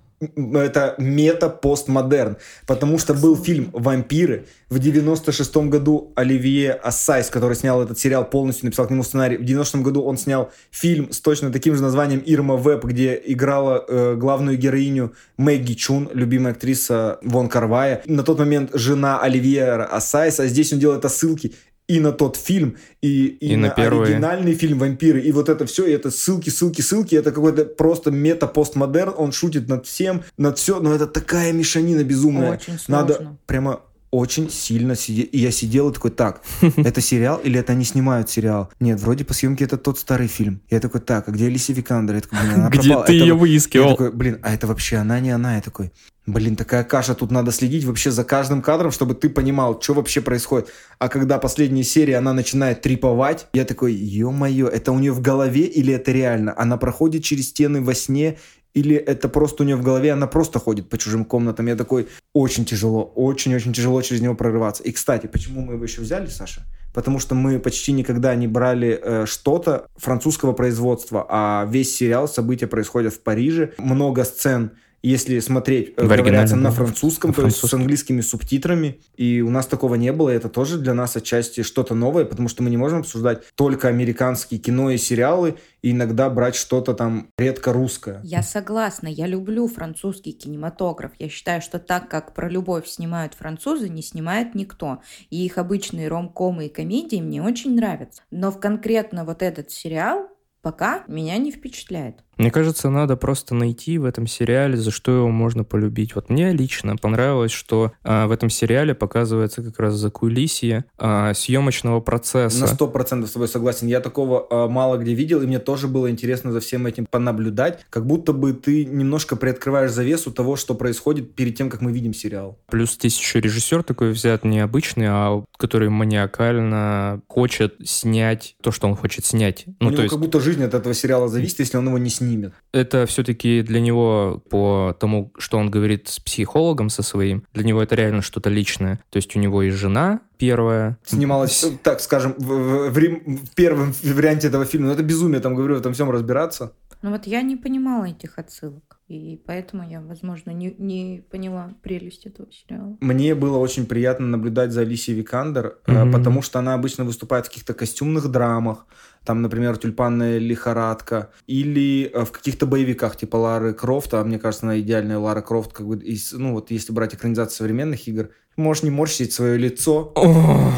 это мета-постмодерн, потому что был фильм «Вампиры». В 96 году Оливье Ассайс, который снял этот сериал, полностью написал к нему сценарий. В 90 году он снял фильм с точно таким же названием «Ирма Веп», где играла э, главную героиню Мэгги Чун, любимая актриса Вонг Кар-Вая. На тот момент жена Оливье Ассайса. А здесь он делает отсылки и на тот фильм, и, и, И на первый. оригинальный фильм «Вампиры», и вот это все, и это ссылки, ссылки, ссылки, это какой-то просто мета-постмодерн, он шутит над всем, над все, но это такая мешанина безумная. Очень сложно. Надо прямо очень сильно сидеть. И я сидел и такой, так, это сериал или это они снимают сериал? Нет, вроде по съемке это тот старый фильм. Я такой, так, а где Алисия Викандер? Я такой, блин, она Где пропала. ты Это ее выискивал? я такой, блин, а это вообще она, не она? Я такой, блин, такая каша, тут надо следить вообще за каждым кадром, чтобы ты понимал, что вообще происходит. А когда последняя серия, она начинает триповать, я такой, ё-моё, это у нее в голове или это реально? Она проходит через стены во сне или это просто у нее в голове, она просто ходит по чужим комнатам. Я такой, очень тяжело, очень-очень тяжело через него прорываться. И, кстати, почему мы его еще взяли, Саша? Потому что мы почти никогда не брали э, что-то французского производства, а весь сериал, события происходят в Париже. Много сцен, если смотреть, э, говорятся на французском, на то есть с французском. английскими субтитрами. И у нас такого не было. И это тоже для нас отчасти что-то новое, потому что мы не можем обсуждать только американские кино и сериалы, и иногда брать что-то там редко русское. Я согласна, я люблю французский кинематограф. Я считаю, что так как про любовь снимают французы, не снимает никто. И их обычные ромкомы и комедии мне очень нравятся. Но в конкретно вот этот сериал пока меня не впечатляет. Мне кажется, надо просто найти в этом сериале, за что его можно полюбить. Вот мне лично понравилось, что а, в этом сериале показывается как раз закулисье а, съемочного процесса. На сто процентов с тобой согласен. Я такого э, мало где видел, и мне тоже было интересно за всем этим понаблюдать. Как будто бы ты немножко приоткрываешь завесу того, что происходит перед тем, как мы видим сериал. Плюс здесь еще режиссер такой взят необычный, а который маниакально хочет снять то, что он хочет снять. У Ну, него то есть как будто жизнь от этого сериала зависит, если он его не снимет. это все-таки для него, по тому, что он говорит с психологом со своим, для него это реально что-то личное. То есть у него и жена первая. Снималась, так скажем, в, в- в первом варианте этого фильма. Но это безумие, там, говорю, в этом всем разбираться. Но вот я не понимала этих отсылок. И поэтому я, возможно, не, не поняла прелесть этого сериала. Мне было очень приятно наблюдать за Алисией Викандер, Мгм. потому что она обычно выступает в каких-то костюмных драмах, там, например, «Тюльпанная лихорадка», или э, в каких-то боевиках типа Лары Крофт, а мне кажется, она идеальная Лара Крофт, как бы, из, ну вот если брать экранизацию современных игр, можешь не морщить свое лицо, Ох,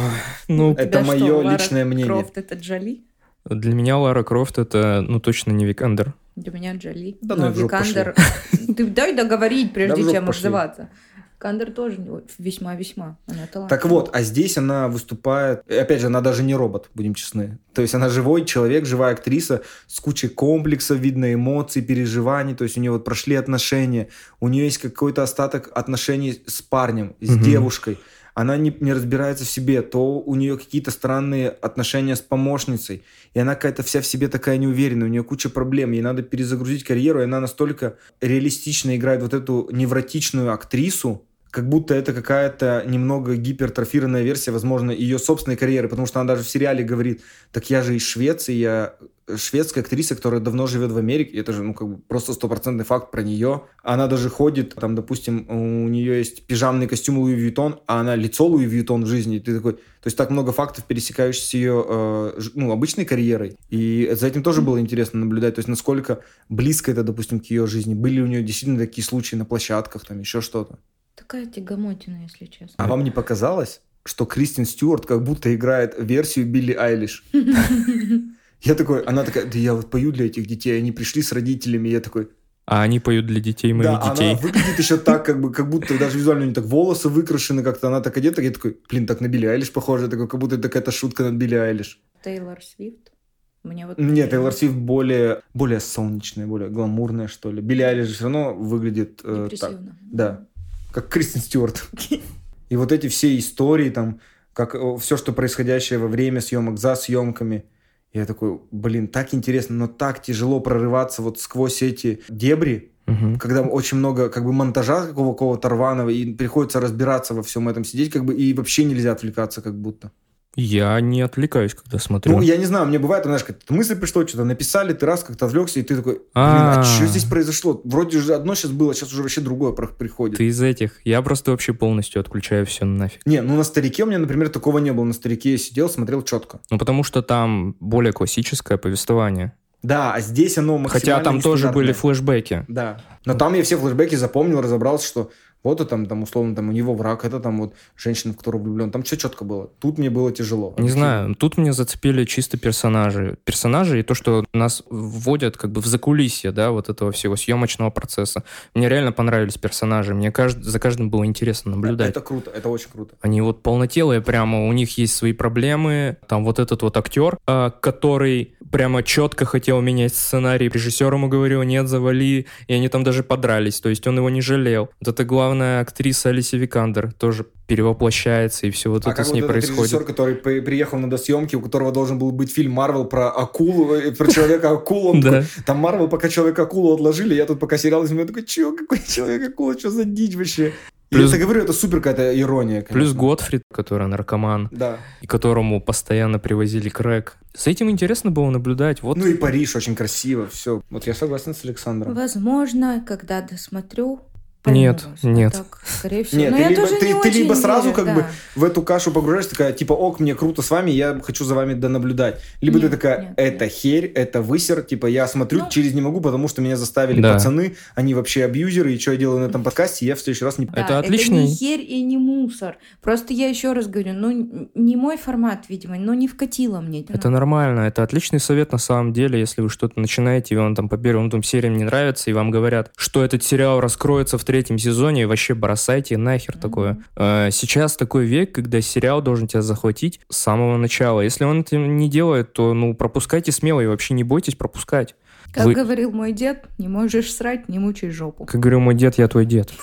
ну, это что, мое Лара личное мнение. Крофт это Джоли? для меня Лара Крофт это, ну, точно не Викандер. Для меня Джоли. Да ну жопу Викандер... Ты дай договорить, прежде чем пошли. отзываться. Викандер тоже весьма-весьма. Она талантлива. Так вот, а здесь она выступает, и опять же, она даже не робот, будем честны. То есть она живой человек, живая актриса с кучей комплексов, видно эмоций, переживаний. То есть у нее вот прошли отношения, у нее есть какой-то остаток отношений с парнем, с Мгм. девушкой. Она не, не разбирается в себе, то у нее какие-то странные отношения с помощницей, и она какая-то вся в себе такая неуверенная, у нее куча проблем, ей надо перезагрузить карьеру, и она настолько реалистично играет вот эту невротичную актрису, как будто это какая-то немного гипертрофированная версия, возможно, ее собственной карьеры, потому что она даже в сериале говорит, так я же из Швеции, я шведская актриса, которая давно живет в Америке, это же, ну, как бы просто стопроцентный факт про нее. Она даже ходит, там, допустим, у нее есть пижамный костюм Луи Вьютон, а она лицо Луи Вьютон в жизни, и ты такой... То есть так много фактов, пересекающихся с ее, э, ну, обычной карьерой. И за этим тоже было интересно наблюдать, то есть насколько близко это, допустим, к ее жизни. Были у нее действительно такие случаи на площадках, там, еще что-то. Такая тягомотина, если честно. А вам не показалось, что Кристин Стюарт как будто играет версию Билли Айлиш? Я такой, она такая, да я вот пою для этих детей, они пришли с родителями, я такой, А они поют для детей моих да, детей. она выглядит еще так, как бы, как будто даже визуально у нее так волосы выкрашены, как-то она так одета, я такой, блин, так на Билли Айлиш похоже, Я такой, как будто это какая-то шутка над Билли Айлиш. Тейлор Свифт. Мне вот Нет, Тейлор Свифт более, более солнечная, более гламурная, что ли. Билли Айлиш все равно выглядит э, так. Да, как Кристин Стюарт. И вот эти все истории, там, как все, что происходящее во время съемок, за съемками. Я такой, блин, так интересно, но так тяжело прорываться вот сквозь эти дебри. Мгм. когда очень много как бы монтажа какого-то рваного, и приходится разбираться во всем этом, сидеть как бы, и вообще нельзя отвлекаться как будто. Я не отвлекаюсь, когда смотрю. Ну, я не знаю, мне бывает, знаешь, как мысль пришла, что-то написали, ты раз как-то отвлекся, и ты такой, блин, а, А. что здесь произошло? Вроде же одно сейчас было, сейчас уже вообще другое приходит. Ты из этих. Я просто вообще полностью отключаю все нафиг. Не, ну на старике у меня, например, такого не было. На старике я сидел, смотрел четко. Ну, потому что там более классическое повествование. Да, а здесь оно максимально Хотя там тоже были флешбеки. Да. Но там я все флешбеки запомнил, разобрался, что вот это там, там условно, там у него враг, это там вот женщина, в которую влюблен. Там все четко было. Тут мне было тяжело. Не знаю, тут меня зацепили чисто персонажи. Персонажи и то, что нас вводят как бы в закулисье, да, вот этого всего съемочного процесса. Мне реально понравились персонажи. Мне кажд- за каждым было интересно наблюдать. Это круто, это очень круто. Они вот полнотелые прямо, у них есть свои проблемы. Там вот этот вот актер, а, который прямо четко хотел менять сценарий. Режиссер ему говорил, нет, завали. И они там даже подрались, то есть он его не жалел. Вот эта главная актриса Алисия Викандер тоже перевоплощается, и все вот а это как с ней вот происходит. режиссер, который при- приехал на досъемки, у которого должен был быть фильм Марвел про акулу, э, про человека-акулу. Да. Там Марвел пока человека-акулу отложили, я тут пока сериал смотрю, такой, чё, какой человек-акула, что за дичь вообще? Плюс- Я это говорю, это супер какая-то ирония. Плюс конечно. Готфрид, который наркоман, Да. и которому постоянно привозили крэк. За этим интересно было наблюдать. Вот Ну и Париж очень красиво, все. Вот я согласен с Александром. Возможно, когда досмотрю. Нет, вас. нет. Так, скорее всего. Нет, Но ты я либо, тоже ты, не ты либо сразу верю, как да. бы в эту кашу погружаешься, такая, типа, ок, мне круто с вами, я хочу за вами донаблюдать. Либо ты Нет, такая, нет, это нет. херь, это высер, типа, я смотрю, Ну. через не могу, потому что меня заставили Да. пацаны, они вообще абьюзеры, и что я делаю на этом подкасте, я в следующий раз не... Да, Это отличный- Это не херь и не мусор. Просто я еще раз говорю, ну, не мой формат, видимо, но не вкатило мне. Это нормально, это отличный совет на самом деле, если вы что-то начинаете, и вам там по первым двум сериям не нравится, и вам говорят, что этот сериал раскроется в третьем сезоне, и вообще бросайте нахер такое. Э, Сейчас такой век, когда сериал должен тебя захватить с самого начала. Если он это не делает, то ну пропускайте смело и вообще не бойтесь пропускать. Как Вы- говорил мой дед, не можешь срать, не мучай жопу. Как говорил мой дед, я твой дед.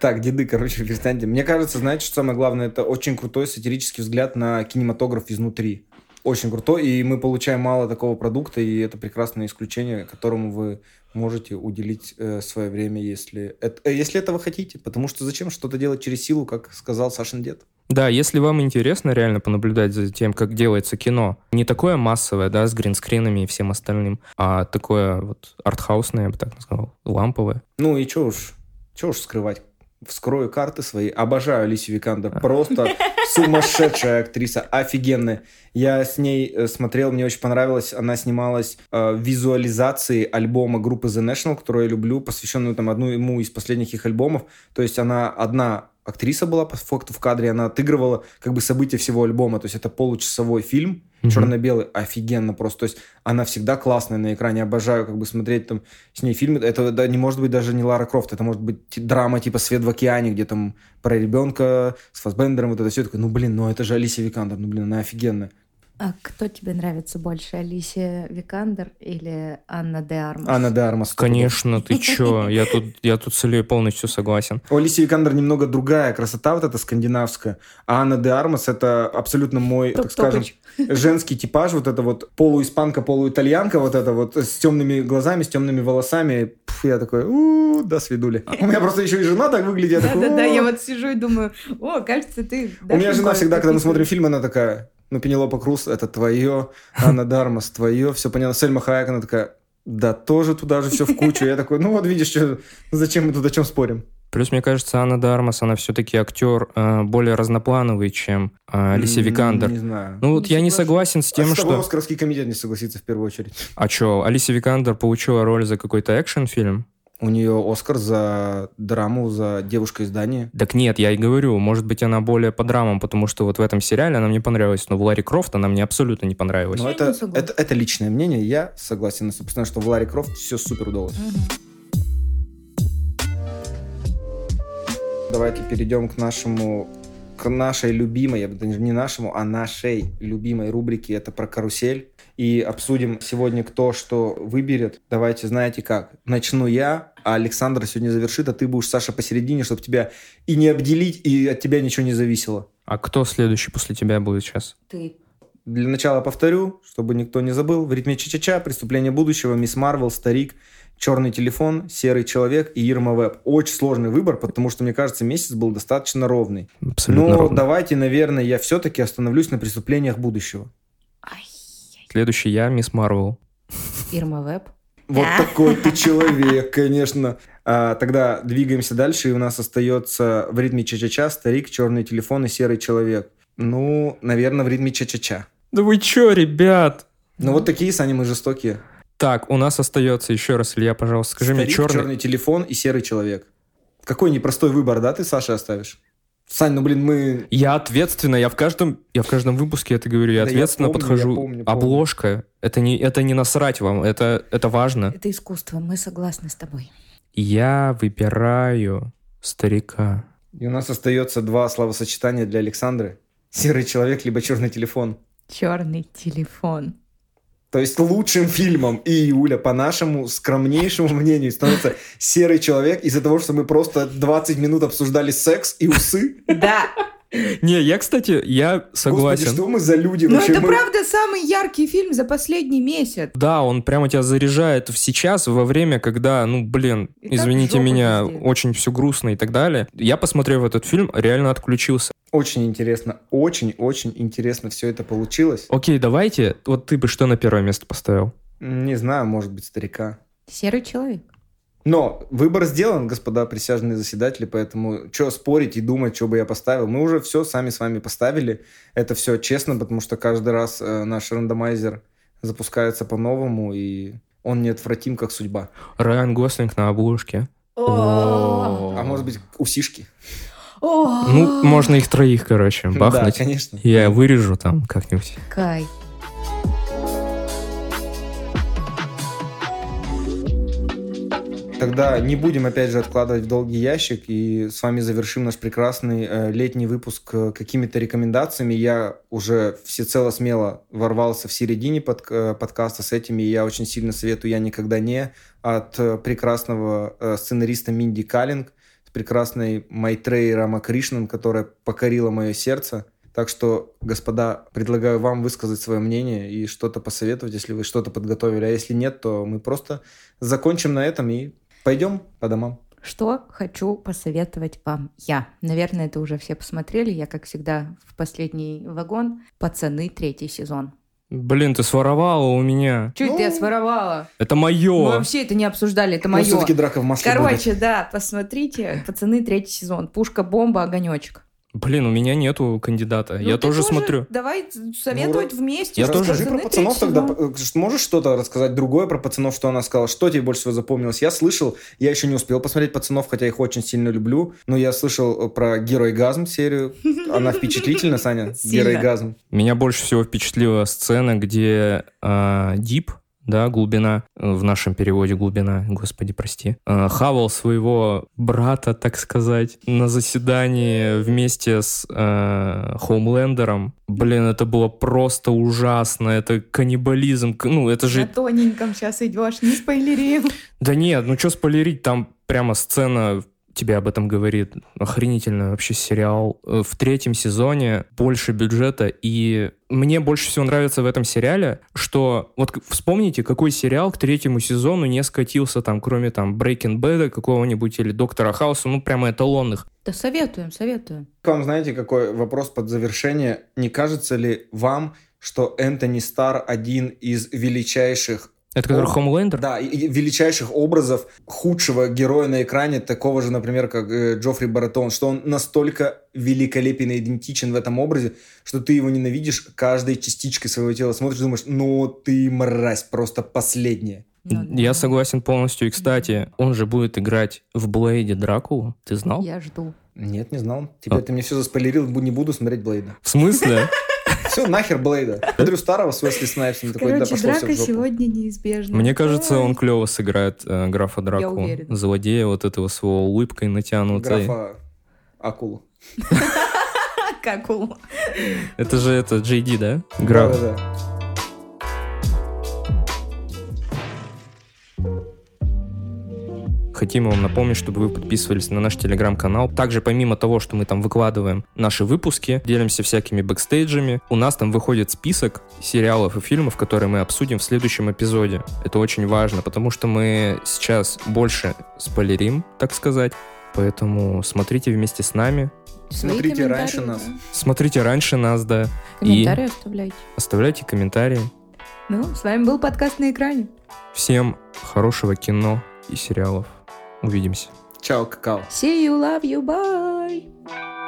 Так, деды, короче, перестаньте. Мне кажется, знаете, что самое главное, это очень крутой сатирический взгляд на кинематограф изнутри. Очень крутой, и мы получаем мало такого продукта, и это прекрасное исключение, которому вы можете уделить э, свое время, если, это, э, если это вы хотите. Потому что зачем что-то делать через силу, как сказал Сашин дед? Да, если вам интересно реально понаблюдать за тем, как делается кино, не такое массовое, да, с гринскринами и всем остальным, а такое вот артхаусное, я бы так сказал, ламповое. Ну и чё уж, чё уж скрывать. Вскрою карты свои. Обожаю Алисию Викандер. Просто сумасшедшая актриса. Офигенная. Я с ней э, смотрел, мне очень понравилось. Она снималась э, в визуализации альбома группы The National, которую я люблю, посвященную там одну ему из последних их альбомов. То есть она одна актриса была по факту в кадре, она отыгрывала как бы события всего альбома. То есть это получасовой фильм, Мгм. черно-белый, офигенно просто. То есть она всегда классная на экране. Обожаю как бы смотреть там с ней фильмы. Это да, не может быть даже не Лара Крофт, это может быть драма типа «Свет в океане», где там про ребенка с Фасбендером, вот это все. Такое, ну блин, ну это же Алисия Викандер, ну блин, она офигенная. А кто тебе нравится больше, Алисия Викандер или Анна де Армас? Анна де Армас. Конечно, ты чё? Я тут, я тут с Ильей полностью согласен. У Алисии Викандер немного другая красота вот эта скандинавская, а Анна де Армас это абсолютно мой, так скажем, женский типаж, вот это вот полуиспанка, полуитальянка, вот это вот с темными глазами, с темными волосами. Пф, я такой, у до свидули. У меня просто еще и жена так выглядит. Да-да-да, я вот сижу и думаю, о, кажется, ты... У меня жена всегда, когда мы смотрим фильм, она такая, ну, Пенелопа Круз, это твое, Анна Дармас, твое, все понятно. Сельма Хайек, она такая, да тоже туда же все в кучу. Я такой, ну вот видишь, что, зачем мы тут о чем спорим? Плюс, мне кажется, Анна Дармас, она все-таки актер э, более разноплановый, чем э, Викандер. Не знаю. Ну вот Не я не согласен с тем, а с тобой что... Оскаровский комитет не согласится в первую очередь. А чё, Алисия Викандер получила роль за какой-то экшн-фильм? У нее Оскар за драму, за девушка из Дании. Так нет, я и говорю, может быть, она более по драмам, потому что вот в этом сериале она мне понравилась, но в Ларри Крофт она мне абсолютно не понравилась. Но Я это, это, это личное мнение, я согласен, собственно, что в Ларри Крофт все супер удалось. Давайте перейдем к нашему к нашей любимой, я бы даже не нашему, а нашей любимой рубрике. Это про карусель. И обсудим сегодня кто что выберет. Давайте, знаете как. Начну я, а Александр сегодня завершит, а ты будешь, Саша, посередине, чтобы тебя и не обделить, и от тебя ничего не зависело. А кто следующий после тебя будет сейчас? Ты Для начала повторю, чтобы никто не забыл. В ритме Ча-Ча-Ча, Преступление будущего, Мисс Марвел, Старик, Черный телефон, Серый человек и Ирма Веб. Очень сложный выбор, потому что, мне кажется, месяц был достаточно ровный. Абсолютно Но ровно. давайте, наверное, я все-таки остановлюсь на преступлениях будущего. Следующий я, Мисс Марвел. Ирма Веб. Вот такой ты человек, конечно. А, тогда двигаемся дальше, и у нас остается в ритме Ча-Ча-Ча, Старик, Черный телефон и Серый человек. Ну, наверное, в ритме Ча-Ча-Ча. Да вы чё, ребят? Ну, вот такие, Саня, мы жестокие. Так, у нас остается еще раз, Илья, пожалуйста, скажи мне Старик, черный. черный телефон и серый человек. Какой непростой выбор, да, ты, Саша, оставишь? Сань, ну, блин, мы... Я ответственно, я в каждом, я в каждом выпуске это говорю, я Да я ответственно помню, подхожу. я помню, помню. Обложка, это не, это не насрать вам, это, это важно. Это искусство, мы согласны с тобой. Я выбираю старика. И у нас остается два словосочетания для Александры. Серый человек, либо черный телефон. Черный телефон. То есть лучшим фильмом и Иуля, по нашему скромнейшему мнению, становится «Серый человек» из-за того, что мы просто 20 минут обсуждали секс и усы. Да, Не, я, кстати, я согласен. Господи, что мы за люди но вообще? это Мы- правда самый яркий фильм за последний месяц. Да, он прямо тебя заряжает в сейчас, во время, когда, ну, блин, И извините меня, везде. очень все грустно и так далее. Я, посмотрев этот фильм, реально отключился. Очень интересно, очень-очень интересно все это получилось. Окей, давайте, вот ты бы что на первое место поставил? Не знаю, может быть, старика. Серый человек. Но выбор сделан, господа присяжные заседатели, поэтому что спорить и думать, что бы я поставил. Мы уже все сами с вами поставили. Это все честно, потому что каждый раз э, наш рандомайзер запускается по-новому, и он неотвратим, как судьба. Райан Гослинг на обложке. А может быть, усишки? Ну, можно их троих, короче, Да, бахнуть. конечно. Я вырежу там как-нибудь. Кай. Тогда не будем, опять же, откладывать в долгий ящик и с вами завершим наш прекрасный э, летний выпуск э, какими-то рекомендациями. Я уже всецело смело ворвался в середине под, э, подкаста с этими, и я очень сильно советую «Я никогда не» от э, прекрасного э, сценариста Минди Каллинг, с прекрасной Майтрей Рама Кришнан, которая покорила мое сердце. Так что, господа, предлагаю вам высказать свое мнение и что-то посоветовать, если вы что-то подготовили. А если нет, то мы просто закончим на этом и пойдем по домам. Что хочу посоветовать вам я. Наверное, это уже все посмотрели. Я, как всегда, в последний вагон. Пацаны, третий сезон. Блин, ты своровала у меня. Чуть Ну, ты я своровала? Это Мы мое. вообще это не обсуждали, это мое. все-таки драка в Москве будет. Короче, да, посмотрите. Пацаны, третий сезон. Пушка, бомба, огонечек. Блин, у меня нету кандидата. Ну, я ты тоже смотрю. Давай советовать вместе. Я тоже. Расскажи про пацанов тогда. П- Можешь что-то рассказать другое про пацанов, что она сказала? Что тебе больше всего запомнилось? Я слышал, я еще не успел посмотреть пацанов, хотя их очень сильно люблю, но я слышал э, про Геройгазм серию. Она впечатлительна, Саня? Сильно. Геройгазм. Меня больше всего впечатлила сцена, где а, Дип, да, глубина, э, в нашем переводе глубина, господи, прости, а, хавал своего брата, так сказать, на заседании вместе с а, Хоумлендером. Блин, это было просто ужасно, это каннибализм, ну, это На же... тоненьком сейчас идешь, не спойлери. Да нет, ну что спойлерить, там прямо сцена тебе об этом говорит. Охренительный вообще сериал. Э, В третьем сезоне больше бюджета, и мне больше всего нравится в этом сериале, что вот вспомните, какой сериал к третьему сезону не скатился там, кроме там Breaking Bad какого-нибудь или Доктора Хауса, ну прямо эталонных. Да советуем, советуем. К вам, знаете, какой вопрос под завершение? Не кажется ли вам, что Энтони Стар один из величайших Это который О, Хомлендер? Да, и, и величайших образов худшего героя на экране, такого же, например, как э, Джоффри Баратон, что он настолько великолепен и идентичен в этом образе, что ты его ненавидишь каждой частичкой своего тела. Смотришь, думаешь, ну ты мразь, просто последняя. Ну, Я согласен полностью. И, кстати, он же будет играть в Блейде Дракулу. Ты знал? Я жду. Нет, не знал. Теперь А. ты мне все заспойлерил, не буду смотреть Блейда. В смысле? Все, нахер Блейда. Смотрю старого с Уэсли Снайпсом. Такой, да, Короче, пошло всё драка сегодня неизбежна. Мне кажется, он клево сыграет э, графа уверена. Злодея вот этого с его улыбкой натянутой. Графа Акулу. Как у... Это же это Джей Ди, да? Граф. Да-да-да. Хотим вам напомнить, чтобы вы подписывались на наш телеграм-канал. Также помимо того, что мы там выкладываем наши выпуски, делимся всякими бэкстейджами, у нас там выходит список сериалов и фильмов, которые мы обсудим в следующем эпизоде. Это очень важно, потому что мы сейчас больше спойлерим, так сказать. Поэтому смотрите вместе с нами. Свои Смотрите раньше нас. да. Смотрите раньше нас, да. Комментарии оставляйте. Оставляйте комментарии. Ну, с вами был подкаст на экране. Всем хорошего кино и сериалов. Увидимся. Чао, какао. See you, love you, bye.